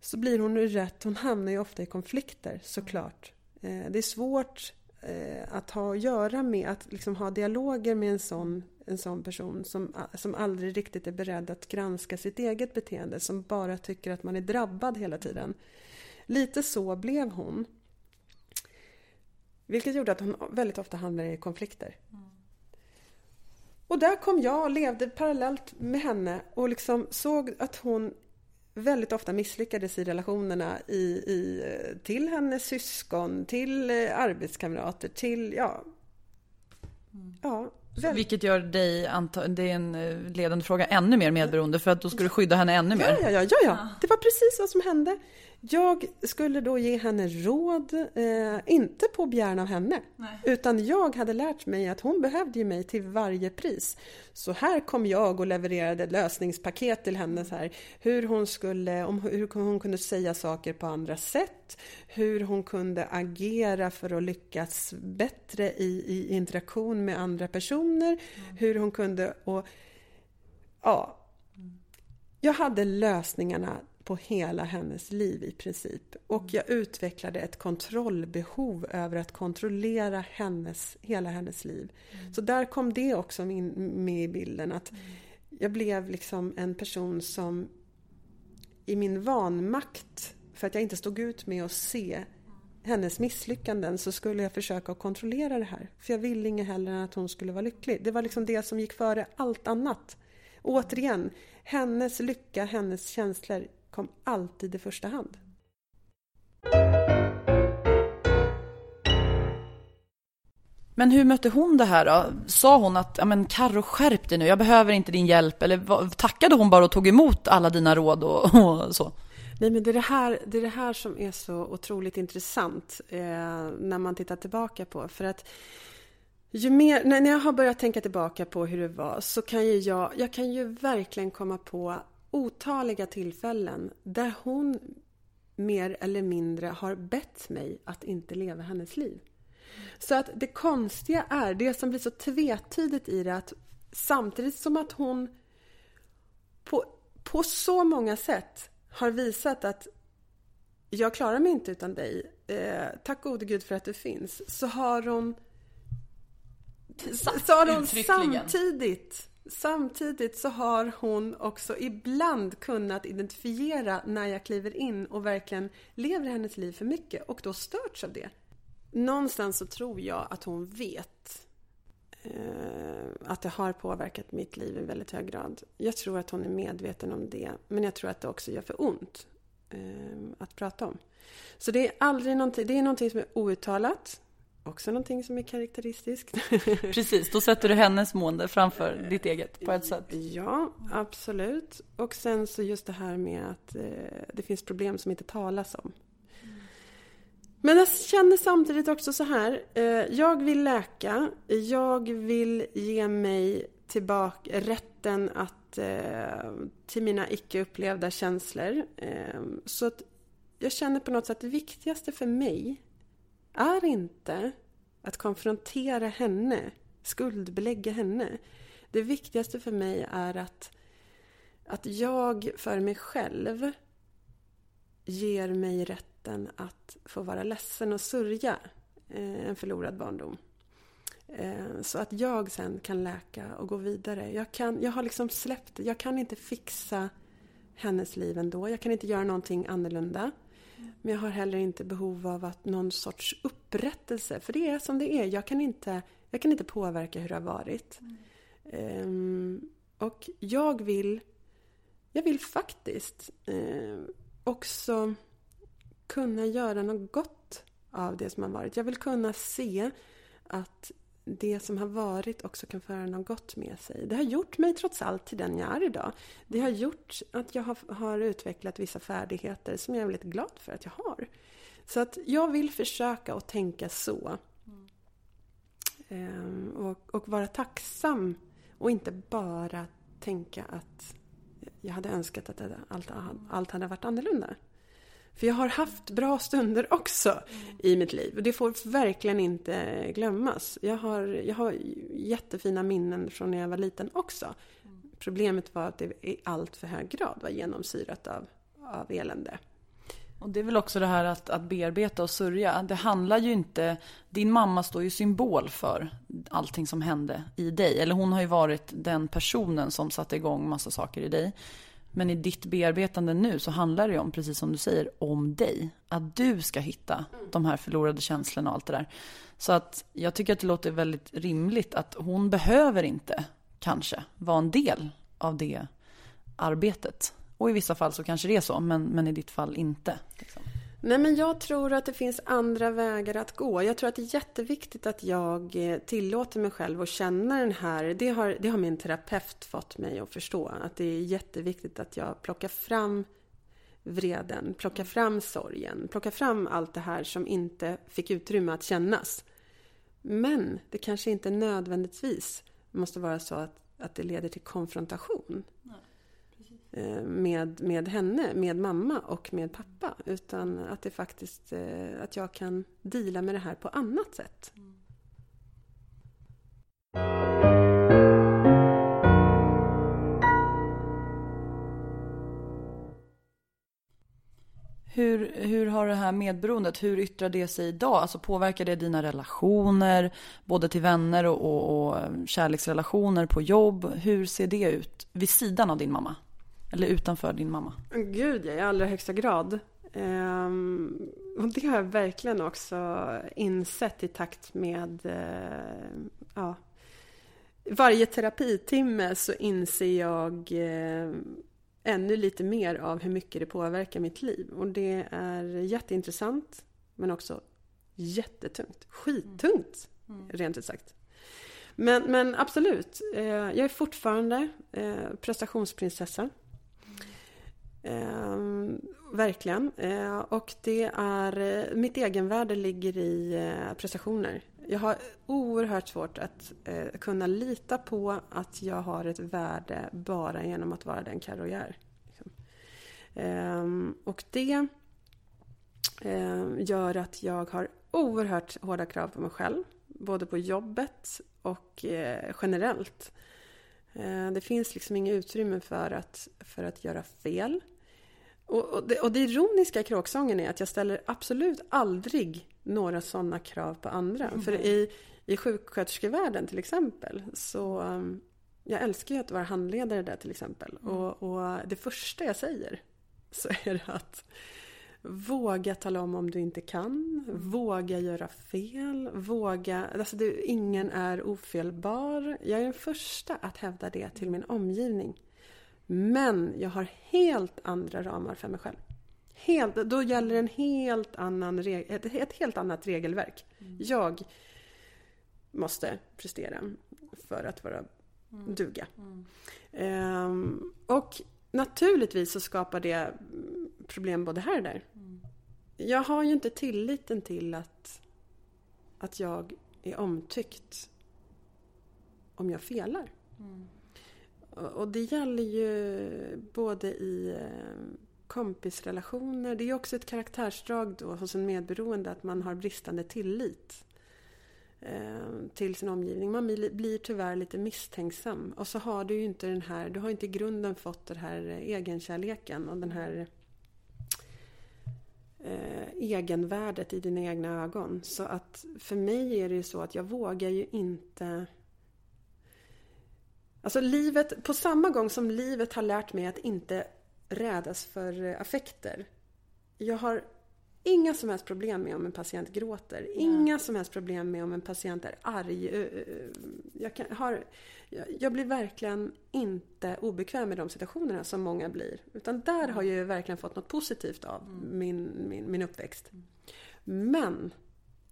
C: Så blir hon ju rätt, hon hamnar ju ofta i konflikter såklart. Eh, det är svårt eh, att ha att göra med att liksom ha dialoger med en sån en sån person som, som aldrig riktigt är beredd att granska sitt eget beteende, som bara tycker att man är drabbad hela tiden. Lite så blev hon. Vilket gjorde att hon väldigt ofta hamnade i konflikter. Mm. Och där kom jag och levde parallellt med henne och liksom såg att hon väldigt ofta misslyckades i relationerna i, i, till hennes syskon, till eh, arbetskamrater, till ja,
B: mm. ja så, vilket gör dig, det är en eh, ledande fråga, ännu mer medberoende för att då ska du skydda henne ännu mer.
C: Ja, ja, ja, ja, ja. det var precis vad som hände. Jag skulle då ge henne råd, eh, inte på begäran av henne, Nej. utan jag hade lärt mig att hon behövde ju mig till varje pris. Så här kom jag och levererade lösningspaket till henne, så här, hur, hon skulle, om, hur hon kunde säga saker på andra sätt, hur hon kunde agera för att lyckas bättre i, i interaktion med andra personer, mm. hur hon kunde... Och, ja, jag hade lösningarna på hela hennes liv i princip. Och jag utvecklade ett kontrollbehov över att kontrollera hennes, hela hennes liv. Så där kom det också med i bilden. att Jag blev liksom en person som i min vanmakt, för att jag inte stod ut med att se hennes misslyckanden så skulle jag försöka att kontrollera det här. För jag ville inget hellre än att hon skulle vara lycklig. Det var liksom det som gick före allt annat. återigen, hennes lycka, hennes känslor kom alltid i första hand.
B: Men hur mötte hon det här då? Sa hon att, ja men Carro skärp dig nu, jag behöver inte din hjälp? Eller tackade hon bara och tog emot alla dina råd och, <laughs> och så?
C: Nej, men det är det här, det är det här som är så otroligt intressant eh, när man tittar tillbaka på. För att ju mer, när jag har börjat tänka tillbaka på hur det var så kan ju jag, jag kan ju verkligen komma på otaliga tillfällen där hon mer eller mindre har bett mig att inte leva hennes liv. Så att det konstiga är, det som blir så tvetydigt i det, att samtidigt som att hon på, på så många sätt har visat att jag klarar mig inte utan dig, eh, tack gode gud för att du finns, så har hon, så har hon samtidigt Samtidigt så har hon också ibland kunnat identifiera när jag kliver in och verkligen lever hennes liv för mycket och då störts av det. Någonstans så tror jag att hon vet eh, att det har påverkat mitt liv i väldigt hög grad. Jag tror att hon är medveten om det, men jag tror att det också gör för ont eh, att prata om. Så det är aldrig någonting, det är någonting som är outtalat. Också någonting som är karaktäristiskt. <laughs>
B: Precis, då sätter du hennes mående framför ditt eget på ett sätt.
C: Ja, absolut. Och sen så just det här med att eh, det finns problem som inte talas om. Men jag känner samtidigt också så här. Eh, jag vill läka. Jag vill ge mig tillbaka rätten att eh, till mina icke upplevda känslor. Eh, så att jag känner på något sätt att det viktigaste för mig är inte att konfrontera henne, skuldbelägga henne. Det viktigaste för mig är att, att jag för mig själv ger mig rätten att få vara ledsen och sörja eh, en förlorad barndom. Eh, så att jag sen kan läka och gå vidare. Jag, kan, jag har liksom släppt Jag kan inte fixa hennes liv ändå. Jag kan inte göra någonting annorlunda. Men jag har heller inte behov av att någon sorts upprättelse. För det är som det är. Jag kan inte, jag kan inte påverka hur det har varit. Mm. Um, och jag vill, jag vill faktiskt uh, också kunna göra något gott av det som har varit. Jag vill kunna se att det som har varit också kan föra något gott med sig. Det har gjort mig trots allt till den jag är idag. Det har gjort att jag har, har utvecklat vissa färdigheter som jag är väldigt glad för att jag har. Så att jag vill försöka att tänka så. Mm. och, och, vara tacksam och inte bara tänka att jag hade önskat att allt, allt hade varit annorlunda. För jag har haft bra stunder också mm. i mitt liv. Och det får verkligen inte glömmas. Jag har, jag har jättefina minnen från när jag var liten också. Mm. Problemet var att det i allt för hög grad var genomsyrat av, av elände.
B: Och det är väl också det här att, att bearbeta och sörja. Det handlar ju inte... Din mamma står ju symbol för allting som hände i dig. Eller hon har ju varit den personen som satte igång massa saker i dig. Men i ditt bearbetande nu så handlar det ju om, precis som du säger, om dig. Att du ska hitta de här förlorade känslorna och allt det där. Så att jag tycker att det låter väldigt rimligt att hon behöver inte, kanske, vara en del av det arbetet. Och i vissa fall så kanske det är så, men, men i ditt fall inte. Liksom.
C: Nej, men jag tror att det finns andra vägar att gå. Jag tror att det är jätteviktigt att jag eh, tillåter mig själv att känna den här... Det har, det har min terapeut fått mig att förstå. Att det är jätteviktigt att jag plockar fram vreden, plockar fram sorgen, plockar fram allt det här som inte fick utrymme att kännas. Men det kanske inte nödvändigtvis måste vara så att, att det leder till konfrontation. Nej. Eh, med, med henne, med mamma och med pappa. Utan att det faktiskt, eh, att jag kan dela med det här på annat sätt.
B: Hur, hur har det här medberoendet, hur yttrar det sig idag? Alltså påverkar det dina relationer, både till vänner och, och, och kärleksrelationer på jobb? Hur ser det ut vid sidan av din mamma? Eller utanför din mamma?
C: Gud, ja, i allra högsta grad. Um, och det har jag verkligen också insett i takt med uh, ja, varje terapitimme så inser jag uh, ännu lite mer av hur mycket det påverkar mitt liv. Och det är jätteintressant men också jättetungt. Skittungt, mm. rent ut sagt. Men, men absolut, uh, jag är fortfarande prestationsprinsessa. Eh, verkligen. Eh, och det är, eh, mitt egenvärde ligger i eh, prestationer. Jag har oerhört svårt att eh, kunna lita på att jag har ett värde bara genom att vara den Carro jag är. Liksom. Ehm, och det ehm, gör att jag har oerhört hårda krav på mig själv. Både på jobbet och eh, generellt. Ehm, det finns liksom inget utrymme för att, för att göra fel. Och, och, det, och det ironiska i kråksången är att jag ställer absolut aldrig några sådana krav på andra. Mm. För i, i sjuksköterskevärlden till exempel så um, jag älskar ju att vara handledare där till exempel. Mm. Och, och, det första jag säger <laughs> så är det att våga tala om om du inte kan. Mm. Våga göra fel. Våga... Alltså det, ingen är ofelbar. Jag är den första att hävda det till min omgivning. Men jag har helt andra ramar för mig själv. Helt, då gäller en helt annan, ett, ett helt annat regelverk. Mm. Jag måste prestera för att vara mm. duga. Mm. Um, och naturligtvis så skapar det problem både här och där. Mm. Jag har ju inte tilliten till att, att jag är omtyckt om jag felar. Och det gäller ju både i eh, kompisrelationer. Det är också ett karaktärsdrag då hos en medberoende att man har bristande tillit eh, till sin omgivning. Man blir tyvärr lite misstänksam. Och så har du ju inte den här, du har inte i grunden fått den här eh, egenkärleken och den här eh, egenvärdet i dina egna ögon. Så att för mig är det ju så att jag vågar ju inte Alltså livet, på samma gång som livet har lärt mig att inte rädas för eh, affekter. Jag har inga som helst problem med om en patient gråter. Inga som helst problem med om en patient är arg. Jag, kan, har, jag blir verkligen inte obekväm med de situationerna som många blir. Utan där har jag verkligen fått något positivt av mm. min, min, min uppväxt. Mm. Men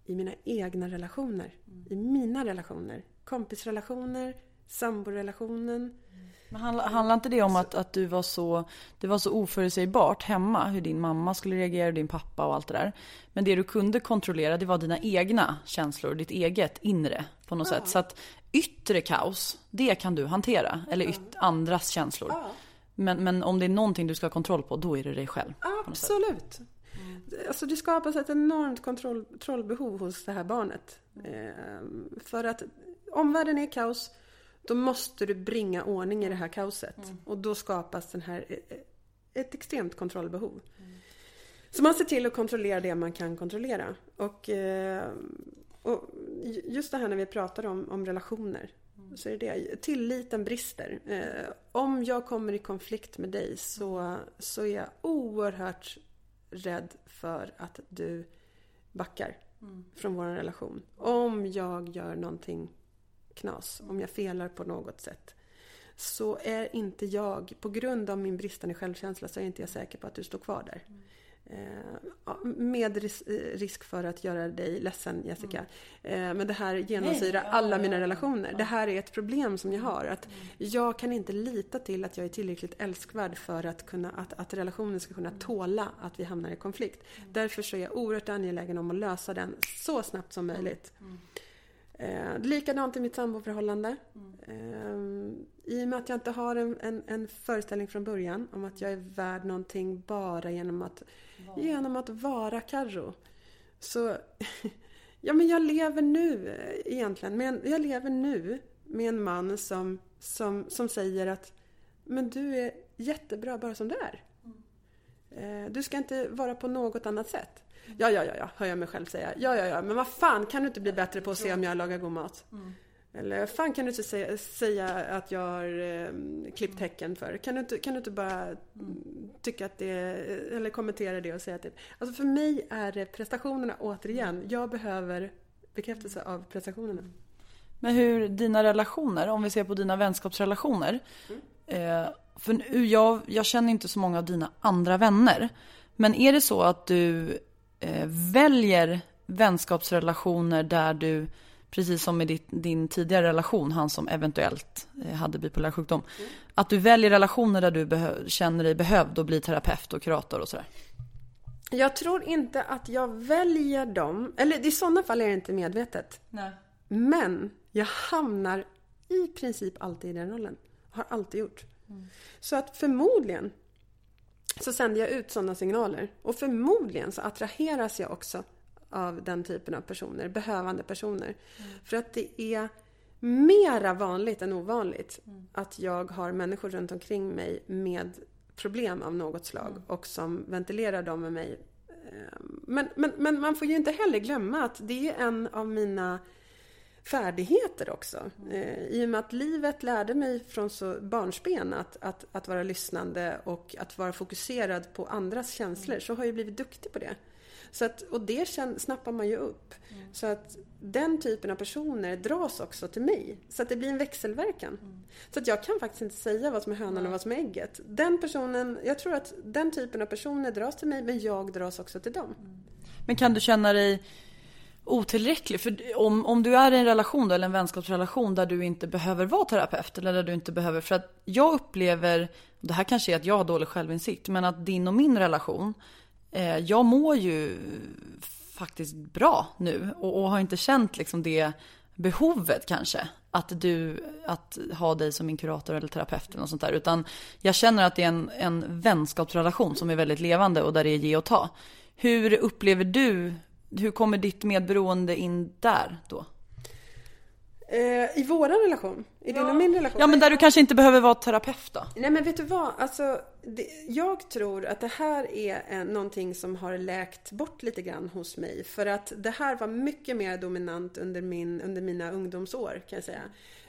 C: i mina egna relationer, mm. i mina relationer, kompisrelationer, samborelationen.
B: Men handlar inte det om att, att du var så, det var så oförutsägbart hemma hur din mamma skulle reagera, din pappa och allt det där. Men det du kunde kontrollera det var dina egna känslor, ditt eget inre på något ja. sätt. Så att yttre kaos, det kan du hantera. Eller yt, andras känslor. Ja. Men, men om det är någonting du ska ha kontroll på, då är det dig själv.
C: Absolut. Mm. Alltså det skapas ett enormt kontrollbehov hos det här barnet. Mm. för att omvärlden är kaos. Då måste du bringa ordning i det här kaoset. Mm. Och då skapas den här, eh, ett extremt kontrollbehov. Mm. Så man ser till att kontrollera det man kan kontrollera. Och, eh, och just det här när vi pratar om, om relationer. Mm. Så är det det. Tilliten brister. Eh, om jag kommer i konflikt med dig så, så är jag oerhört rädd för att du backar mm. från vår relation. Om jag gör någonting knas, om jag felar på något sätt. Så är inte jag, på grund av min bristande självkänsla, så är inte jag säker på att du står kvar där. Mm. med risk för att göra dig ledsen Jessica. Mm. men det här genomsyrar alla mina relationer. Det här är ett problem som jag har. Att mm. jag kan inte lita till att jag är tillräckligt älskvärd för att, kunna, att, att relationen ska kunna tåla att vi hamnar i konflikt. Därför så är jag oerhört angelägen om att lösa den så snabbt som möjligt. Eh, likadant i mitt samboförhållande. Mm. Eh, I och med att jag inte har en, en, en, föreställning från början om att jag är värd någonting bara genom att, wow. genom att vara Carro. Så <laughs> ja, men jag lever nu eh, egentligen. Men jag lever nu med en man som, som, som säger att men du är jättebra bara som du är. Mm. Eh, du ska inte vara på något annat sätt. Ja, ja, ja, ja, hör jag mig själv säga. Ja, ja, ja, men vad fan, kan du inte bli bättre på att se om jag lagar god mat? Eller fan kan du inte säga, säga att jag har eh, klippt häcken för? Kan du inte, kan du inte bara tycka att det, eller kommentera det och säga att det... Alltså för mig är det prestationerna återigen. Jag behöver bekräftelse av prestationerna.
B: Men hur dina relationer, om vi ser på dina vänskapsrelationer. Eh, för nu, jag, jag känner inte så många av dina andra vänner. Men är det så att du eh, väljer vänskapsrelationer där du, precis som i ditt, din tidigare relation, han som eventuellt eh, hade bipolär sjukdom. Att du väljer relationer där du känner dig behövd och blir terapeut och kurator och sådär.
C: Jag tror inte att jag väljer dem, eller i sådana fall är det inte medvetet.
B: Nej.
C: Men jag hamnar i princip alltid i den rollen. Har alltid gjort. Så att förmodligen så sänder jag ut sådana signaler. Och förmodligen så attraheras jag också av den typen av personer, behövande personer. För att det är mera vanligt än ovanligt att jag har människor runt omkring mig med problem av något slag och som ventilerar dem med mig. Eh, Men, men, men man får ju inte heller glömma att det är en av mina färdigheter också. Eh, I och med att livet lärde mig från så barnsben att, att, att vara lyssnande och att vara fokuserad på andras känslor så har jag blivit duktig på det. Så att, och det känn, snappar man ju upp. Så att den typen av personer dras också till mig. Så att det blir en växelverkan. Så att jag kan faktiskt inte säga vad som är hönan och vad som är ägget. Den personen, jag tror att den typen av personer dras till mig men jag dras också till dem.
B: Men kan du känna dig otillräcklig? För om, om du är i en relation då, eller en vänskapsrelation där du inte behöver vara terapeut eller där du inte behöver, för att jag upplever, det här kanske är att jag har dålig självinsikt, men att din och min relation, eh, jag mår ju faktiskt bra nu och, och har inte känt liksom det behovet kanske. Att du, att ha dig som min kurator eller terapeut eller något sånt där. Utan jag känner att det är en, en vänskapsrelation som är väldigt levande och där det är ge och ta. Hur upplever du, hur kommer ditt medberoende in där då?
C: Eh, I våran relation? I din och min relation?
B: Ja men där du kanske inte behöver vara terapeut då?
C: Nej men vet du vad? Alltså, det, jag tror att det här är en, någonting som har läkt bort lite grann hos mig. För att det här var mycket mer dominant under, min, under mina ungdomsår kan jag säga.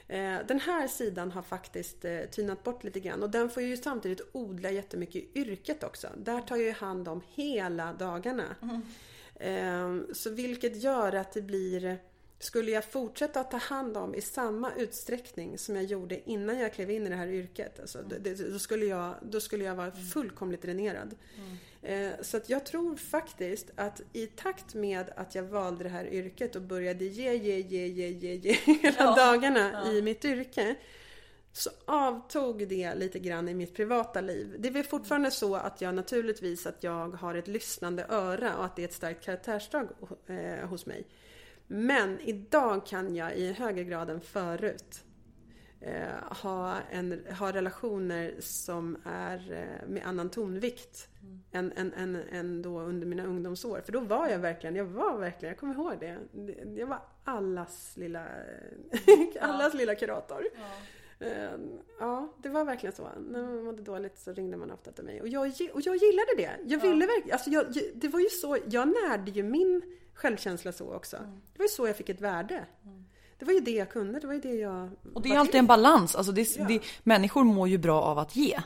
C: Eh, den här sidan har faktiskt eh, tynat bort lite grann och den får ju samtidigt odla jättemycket i yrket också. Där tar jag ju hand om hela dagarna. Eh, så vilket gör att det blir skulle jag fortsätta att ta hand om i samma utsträckning som jag gjorde innan jag klev in i det här yrket, alltså, det, det, då, skulle jag, då skulle jag vara fullkomligt dränerad. Eh, så att jag tror faktiskt att i takt med att jag valde det här yrket och började ge, ge, ge, ge, ge, ge hela dagarna i mitt yrke så avtog det lite grann i mitt privata liv. Det är väl fortfarande så att jag naturligtvis att jag har ett lyssnande öra och att det är ett starkt karaktärsdrag eh, hos mig. Men idag kan jag i högre grad än förut eh, ha, en, ha relationer som är eh, med annan tonvikt än, än, än, än då under mina ungdomsår. För då var jag verkligen, jag var verkligen, jag kommer ihåg det. Jag var allas lilla, <laughs> allas lilla kurator. Eh, Ja, det var verkligen så. När man mådde dåligt så ringde man ofta till mig. Och jag, och jag gillade det. Jag ville verkligen, alltså jag, det var ju så, jag närde ju min självkänsla så också. Det var ju så jag fick ett värde. Det var ju det jag kunde, det var ju det jag
B: Och det är alltid en balans. Alltså det, det, människor mår ju bra av att ge.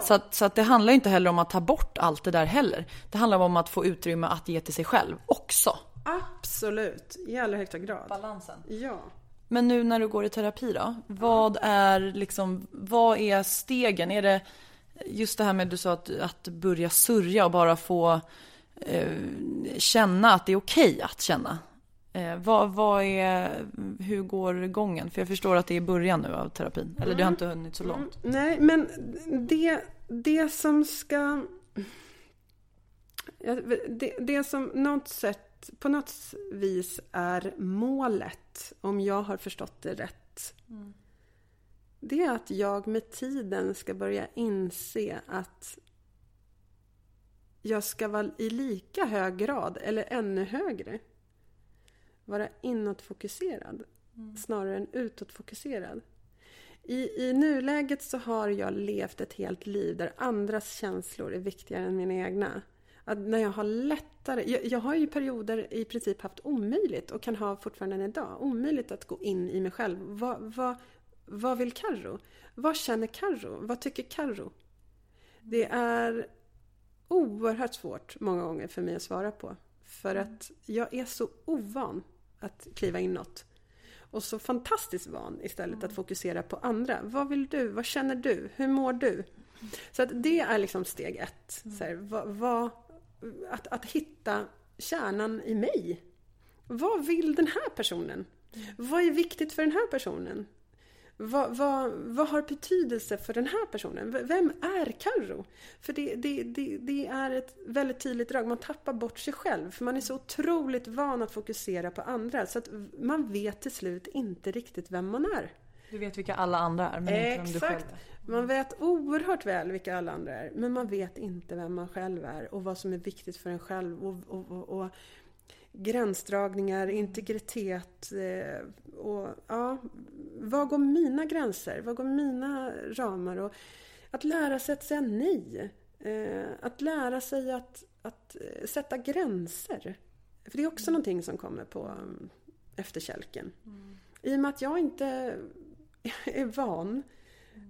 B: Så, att, så att det handlar inte heller om att ta bort allt det där heller. Det handlar om att få utrymme att ge till sig själv också.
C: Absolut, i allra högsta grad.
B: Balansen.
C: Ja.
B: Men nu när du går i terapi då? Vad är liksom, vad är stegen? Är det just det här med du sa att, att börja sörja och bara få eh, känna att det är okej att känna? Eh, vad, vad är, hur går gången? För jag förstår att det är början nu av terapin. Eller det har inte hunnit så långt.
C: Nej, men det, det som ska... Det, det som något sätt, på något vis är målet, om jag har förstått det rätt. Det är att jag med tiden ska börja inse att jag ska vara i lika hög grad, eller ännu högre, vara inåtfokuserad snarare än utåtfokuserad. I, I nuläget så har jag levt ett helt liv där andras känslor är viktigare än mina egna. Att när jag har lättare, jag, jag har ju perioder i princip haft omöjligt och kan ha fortfarande än idag, omöjligt att gå in i mig själv. Vad, vad, vad vill Karro? Vad känner Karro? Vad tycker Karro? Det är oerhört svårt många gånger för mig att svara på. För att jag är så ovan att kliva inåt. Och så fantastiskt van istället att fokusera på andra. Vad vill du? Vad känner du? Hur mår du? Så att det är liksom steg ett. Så här, vad, vad, att, att hitta kärnan i mig. Vad vill den här personen? Vad är viktigt för den här personen? Vad, vad, vad har betydelse för den här personen? Vem är Karro? För det, det, det, det, är ett väldigt tydligt drag. Man tappar bort sig själv. För man är så otroligt van att fokusera på andra. Så att man vet till slut inte riktigt vem man är.
B: Du vet vilka alla andra är, men inte vem du själv är.
C: Man vet oerhört väl vilka alla andra är. Men man vet inte vem man själv är och vad som är viktigt för en själv. Och, och, och, och gränsdragningar, integritet eh, och ja, vad går mina gränser? Vad går mina ramar? Och att lära sig att säga nej. Eh, att lära sig att, att eh, sätta gränser. För det är också mm. någonting som kommer på um, efterkälken. Mm. I och med att jag inte <laughs> är van mm.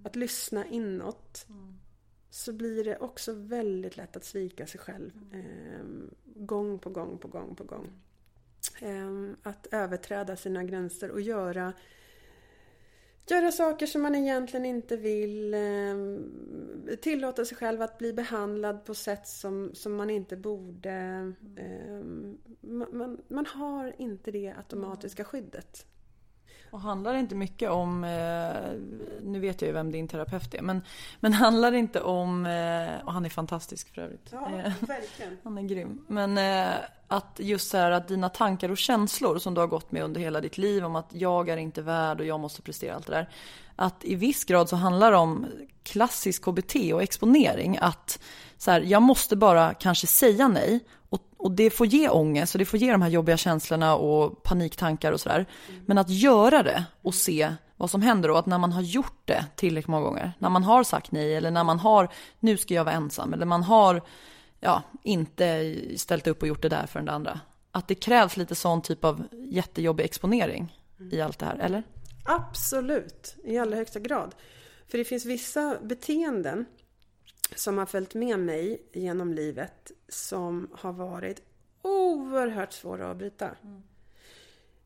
C: Att lyssna inåt mm. så blir det också väldigt lätt att svika sig själv. Eh, gång på gång på gång på gång. Eh, att överträda sina gränser och göra Göra saker som man egentligen inte vill. Eh, tillåta sig själv att bli behandlad på sätt som, som man inte borde. Eh, man, man har inte det automatiska skyddet.
B: Och handlar det inte mycket om, eh, nu vet jag ju vem din terapeut är, men, men handlar det inte om, eh, och han är fantastisk för övrigt.
C: Ja, eh, verkligen. <laughs>
B: han är grym. Men att just så här att dina tankar och känslor som du har gått med under hela ditt liv om att jag är inte värd och jag måste prestera allt det där. Att i viss grad så handlar det om klassisk KBT och exponering. Att så här, jag måste bara kanske säga nej och, och det får ge ångest och det får ge de här jobbiga känslorna och paniktankar och sådär. Mm. Men att göra det och se vad som händer och att när man har gjort det tillräckligt många gånger, när man har sagt nej eller när man har, nu ska jag vara ensam eller man har ja, inte ställt upp och gjort det där för den andra. Att det krävs lite sån typ av jättejobbig exponering i allt det här, eller?
C: Absolut, i allra högsta grad. För det finns vissa beteenden som har följt med mig genom livet som har varit oerhört svåra att bryta. Mm.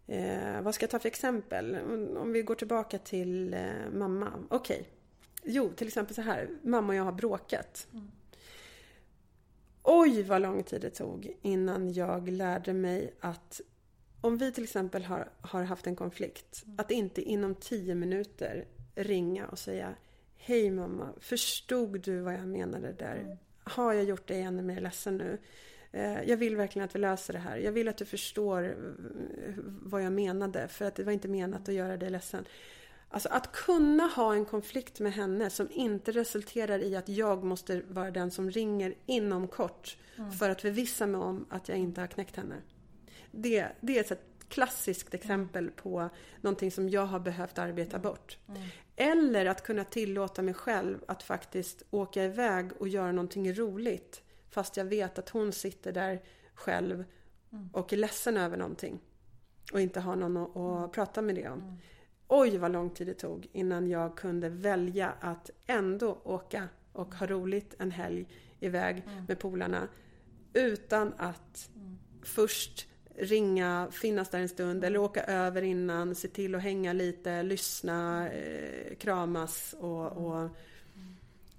C: Eh, vad ska jag ta för exempel? Om vi går tillbaka till eh, mamma. Okej. Okay. Jo, till exempel så här. Mamma och jag har bråkat. Mm. Oj, vad lång tid det tog innan jag lärde mig att om vi till exempel har, har haft en konflikt, mm. att inte inom tio minuter ringa och säga Hej mamma, förstod du vad jag menade där? Mm. Har jag gjort dig ännu mer ledsen nu? Eh, jag vill verkligen att vi löser det här. Jag vill att du förstår eh, vad jag menade. För att det var inte menat att göra dig ledsen. Alltså att kunna ha en konflikt med henne som inte resulterar i att jag måste vara den som ringer inom kort mm. för att förvissa mig om att jag inte har knäckt henne. Det, det är ett klassiskt exempel på någonting som jag har behövt arbeta bort. Mm. Eller att kunna tillåta mig själv att faktiskt åka iväg och göra någonting roligt. Fast jag vet att hon sitter där själv mm. och är ledsen över någonting. Och inte har någon att, att mm. prata med det om. Mm. Oj vad lång tid det tog innan jag kunde välja att ändå åka och ha roligt en helg iväg mm. med polarna. Utan att mm. först ringa, finnas där en stund eller åka över innan, se till att hänga lite, lyssna, eh, kramas och, och,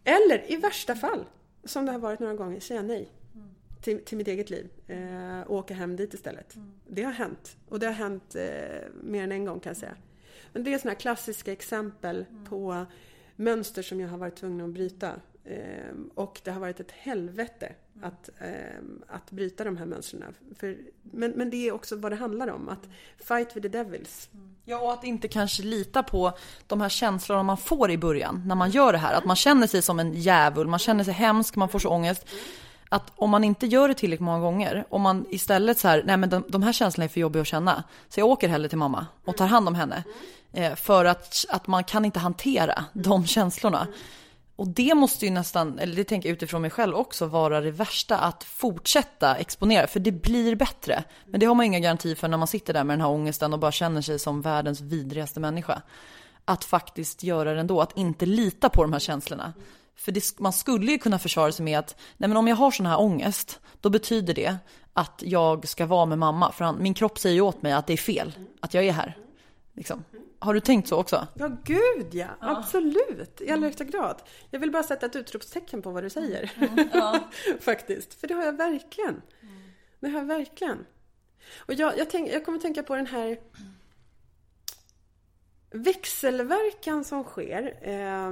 C: Eller i värsta fall, som det har varit några gånger, säga nej till, till mitt eget liv eh, och åka hem dit istället. Det har hänt. Och det har hänt eh, mer än en gång kan jag säga. Men det är sådana klassiska exempel på mönster som jag har varit tvungen att bryta. Eh, och det har varit ett helvete att, ehm, att bryta de här mönstren. För, men, men det är också vad det handlar om. Att fight with the devils.
B: Ja, och att inte kanske lita på de här känslorna man får i början när man gör det här. Att man känner sig som en djävul, man känner sig hemsk, man får så ångest. Att om man inte gör det tillräckligt många gånger, om man istället så här, nej men de, de här känslorna är för jobbiga att känna. Så jag åker hellre till mamma och tar hand om henne. Eh, för att, att man kan inte hantera de känslorna. Och det måste ju nästan, eller det tänker jag utifrån mig själv också, vara det värsta att fortsätta exponera. För det blir bättre. Men det har man inga garantier för när man sitter där med den här ångesten och bara känner sig som världens vidrigaste människa. Att faktiskt göra det ändå, att inte lita på de här känslorna. För det, man skulle ju kunna försvara sig med att, nej men om jag har sån här ångest, då betyder det att jag ska vara med mamma. För han, min kropp säger ju åt mig att det är fel, att jag är här. Liksom. Har du tänkt så också?
C: Ja, gud ja. ja. Absolut. I allra högsta grad. Jag vill bara sätta ett utropstecken på vad du säger. Mm. Ja. <laughs> Faktiskt. För det har jag verkligen. Det har jag verkligen. Och jag, jag, tänk, jag kommer att tänka på den här växelverkan som sker. Eh,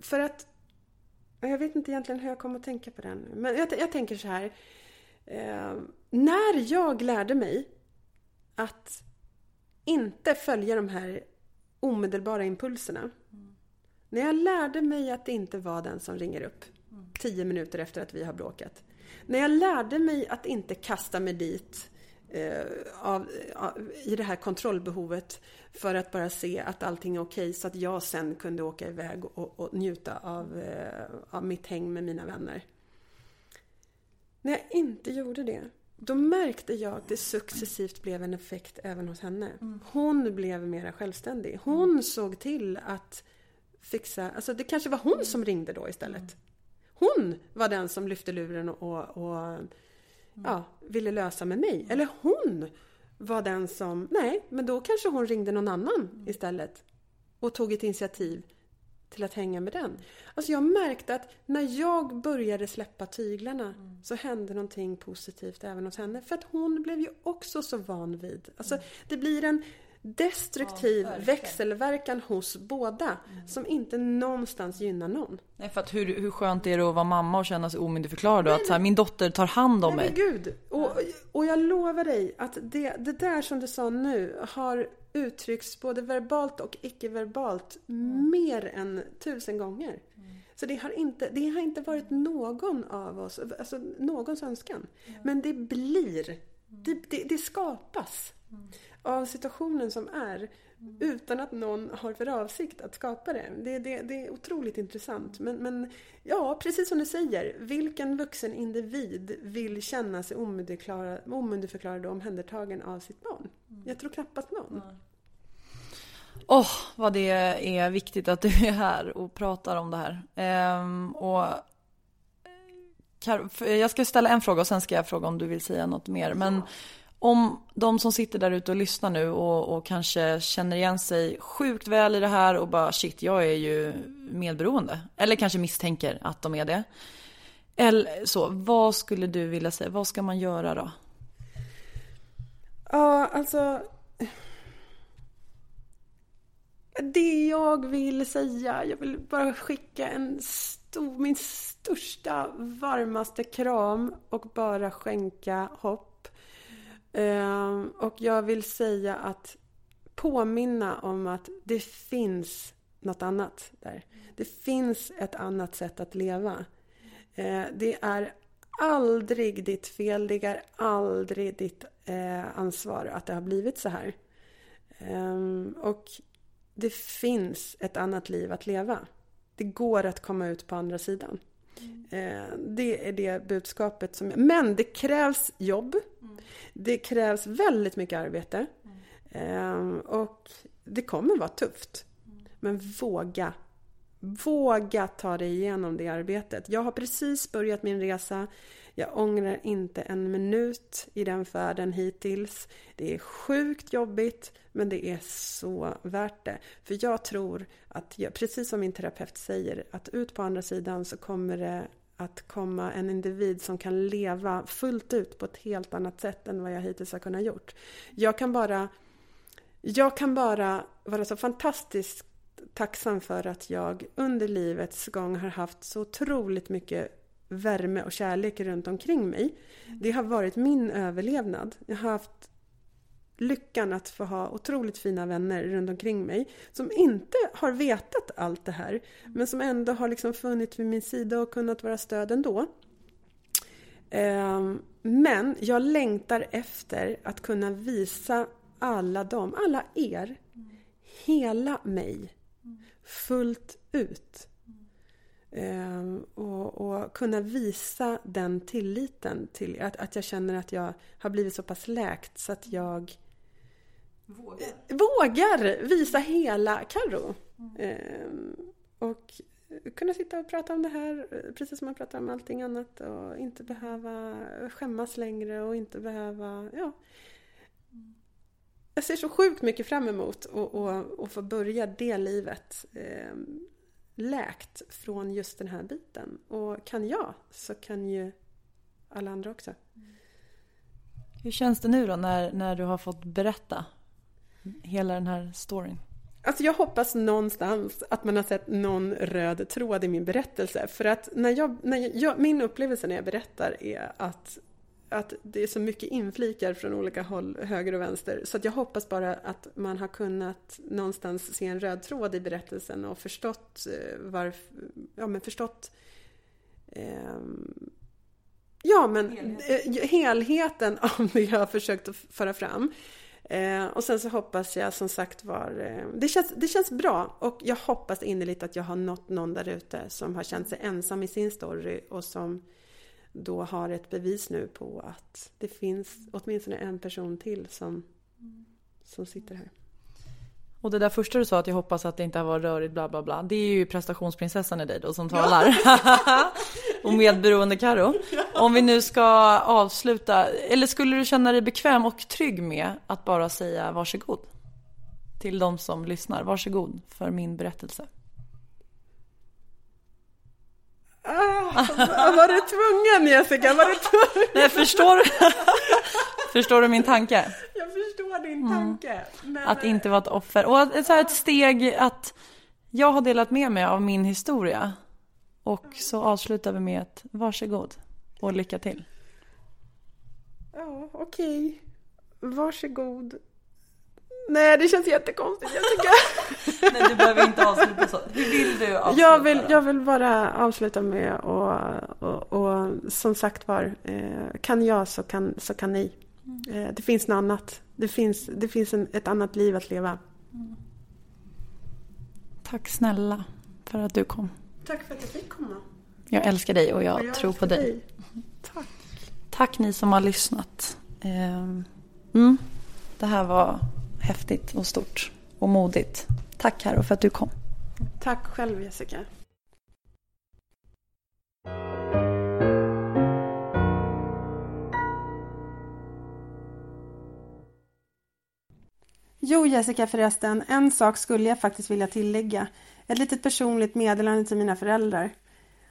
C: för att jag vet inte egentligen hur jag kommer att tänka på den. Men jag, jag tänker så här. Eh, när jag lärde mig att inte följa de här omedelbara impulserna. Mm. När jag lärde mig att det inte var den som ringer upp tio minuter efter att vi har bråkat. När jag lärde mig att inte kasta mig dit eh, av, av, i det här kontrollbehovet för att bara se att allting är okej så att jag sen kunde åka iväg och, och njuta av, eh, av mitt häng med mina vänner. När jag inte gjorde det då märkte jag att det successivt blev en effekt även hos henne. Mm. Hon blev mera självständig. Hon mm. såg till att fixa, alltså det kanske var hon som ringde då istället. Mm. Hon var den som lyfte luren och, och ja, ville lösa med mig. Eller hon var den som, nej, men då kanske hon ringde någon annan istället. Och tog ett initiativ till att hänga med den. Alltså jag märkte att när jag började släppa tyglarna mm. så hände någonting positivt även hos henne. För att hon blev ju också så van vid. Alltså mm. det blir en destruktiv ja, växelverkan hos båda mm. som inte någonstans gynnar någon.
B: Nej, för att hur, hur skönt är det att vara mamma och känna sig omyndigförklarad då? Att så här, min dotter tar hand om
C: nej,
B: mig.
C: Men gud! Och, och jag lovar dig att det, det där som du sa nu har uttrycks både verbalt och icke-verbalt mm. mer än tusen gånger. Mm. Så det har, inte, det har inte varit någon av oss, alltså någons önskan. Mm. Men det blir, det, det, det skapas av situationen som är utan att någon har för avsikt att skapa det. Det, det, det är otroligt intressant. Men, men, ja, precis som du säger, vilken vuxen individ vill känna sig omyndigförklarad och omhändertagen av sitt barn? Jag tror knappast någon.
B: Åh, oh, vad det är viktigt att du är här och pratar om det här. Ehm, och jag ska ställa en fråga och sen ska jag fråga om du vill säga något mer. Men om de som sitter där ute och lyssnar nu och, och, kanske känner igen sig sjukt väl i det här och bara shit, jag är ju medberoende. Eller kanske misstänker att de är det. Eller så, vad skulle du vilja säga? Vad ska man göra då?
C: Ja, alltså. Det jag vill säga, jag vill bara skicka en stor, min största, varmaste kram och bara skänka hopp och jag vill säga att påminna om att det finns något annat där. Det finns ett annat sätt att leva. Ehm, det är aldrig ditt fel, det är aldrig ditt eh, ansvar att det har blivit så här. Ehm, och det finns ett annat liv att leva. Det går att komma ut på andra sidan. Mm. Det är det budskapet som... Men det krävs jobb. Mm. Det krävs väldigt mycket arbete. Mm. Och det kommer vara tufft. Men våga. Våga ta dig igenom det arbetet. Jag har precis börjat min resa. Jag ångrar inte en minut i den färden hittills. Det är sjukt jobbigt, men det är så värt det. För jag tror att, jag, precis som min terapeut säger, att ut på andra sidan så kommer det att komma en individ som kan leva fullt ut på ett helt annat sätt än vad jag hittills har kunnat gjort. Jag kan bara, jag kan bara vara så fantastiskt tacksam för att jag under livets gång har haft så otroligt mycket värme och kärlek runt omkring mig. Det har varit min överlevnad. Jag har haft lyckan att få ha otroligt fina vänner runt omkring mig som inte har vetat allt det här men som ändå har liksom funnits vid min sida och kunnat vara stöd ändå. Ehm, men jag längtar efter att kunna visa alla dem, alla er, hela mig fullt ut. Ehm, och, och, kunna visa den tilliten till att, att jag känner att jag har blivit så pass läkt så att jag vågar, vågar visa hela Carro. Mm. Ehm, och kunna sitta och prata om det här precis som man pratar om allting annat och inte behöva skämmas längre och inte behöva, ja. Jag ser så sjukt mycket fram emot att få börja det livet eh, läkt från just den här biten. Och kan jag så kan ju alla andra också.
B: Hur känns det nu då när, när du har fått berätta hela den här storyn?
C: Alltså jag hoppas någonstans att man har sett någon röd tråd i min berättelse. För att när jag, när jag, min upplevelse när jag berättar är att, att det är så mycket inflikar från olika håll, höger och vänster. Så att jag hoppas bara att man har kunnat någonstans se en röd tråd i berättelsen och förstått eh, varför, ja men förstått eh, Ja men helheten. Eh, helheten av det jag har försökt att föra fram. Eh, och sen så hoppas jag som sagt var, eh, det, känns, det känns bra och jag hoppas innerligt att jag har nått någon där ute som har känt sig ensam i sin story och som då har ett bevis nu på att det finns åtminstone en person till som, som sitter här.
B: Och det där första du sa att jag hoppas att det inte har varit rörigt bla bla bla. Det är ju prestationsprinsessan i dig då som talar. Ja. <laughs> <laughs> och medberoende Karo. Om vi nu ska avsluta, eller skulle du känna dig bekväm och trygg med att bara säga varsågod? Till de som lyssnar, varsågod för min berättelse.
C: Ah, var du tvungen Jessica? Var du tvungen?
B: Nej, förstår, förstår du min tanke?
C: Jag förstår din mm. tanke.
B: Mm. Att inte vara ett offer. Och så här ett steg att jag har delat med mig av min historia. Och så avslutar vi med ett varsågod och lycka till.
C: Ja, okej. Okay. Varsågod. Nej, det känns jättekonstigt Jessica. <laughs>
B: Nej, du behöver inte avsluta så. Hur vill du avsluta?
C: Jag vill, jag vill bara avsluta med och, och, och som sagt var, eh, kan jag så kan, så kan ni. Mm. Eh, det finns något annat. Det finns, det finns en, ett annat liv att leva. Mm.
B: Tack snälla för att du kom.
C: Tack för att jag fick komma.
B: Jag älskar dig och jag, och jag tror på dig. dig.
C: Tack.
B: Tack ni som har lyssnat. Ehm, mm, det här var häftigt och stort och modigt. Tack Karo för att du kom.
C: Tack själv Jessica. Jo Jessica förresten, en sak skulle jag faktiskt vilja tillägga. Ett litet personligt meddelande till mina föräldrar.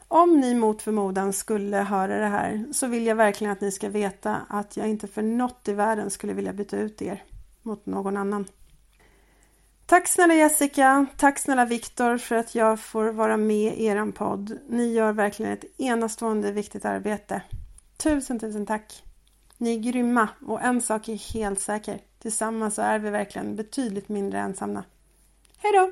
C: Om ni mot förmodan skulle höra det här så vill jag verkligen att ni ska veta att jag inte för något i världen skulle vilja byta ut er mot någon annan. Tack snälla Jessica, tack snälla Viktor för att jag får vara med i eran podd. Ni gör verkligen ett enastående viktigt arbete. Tusen, tusen tack! Ni är grymma och en sak är helt säker. Tillsammans så är vi verkligen betydligt mindre ensamma. Hej då!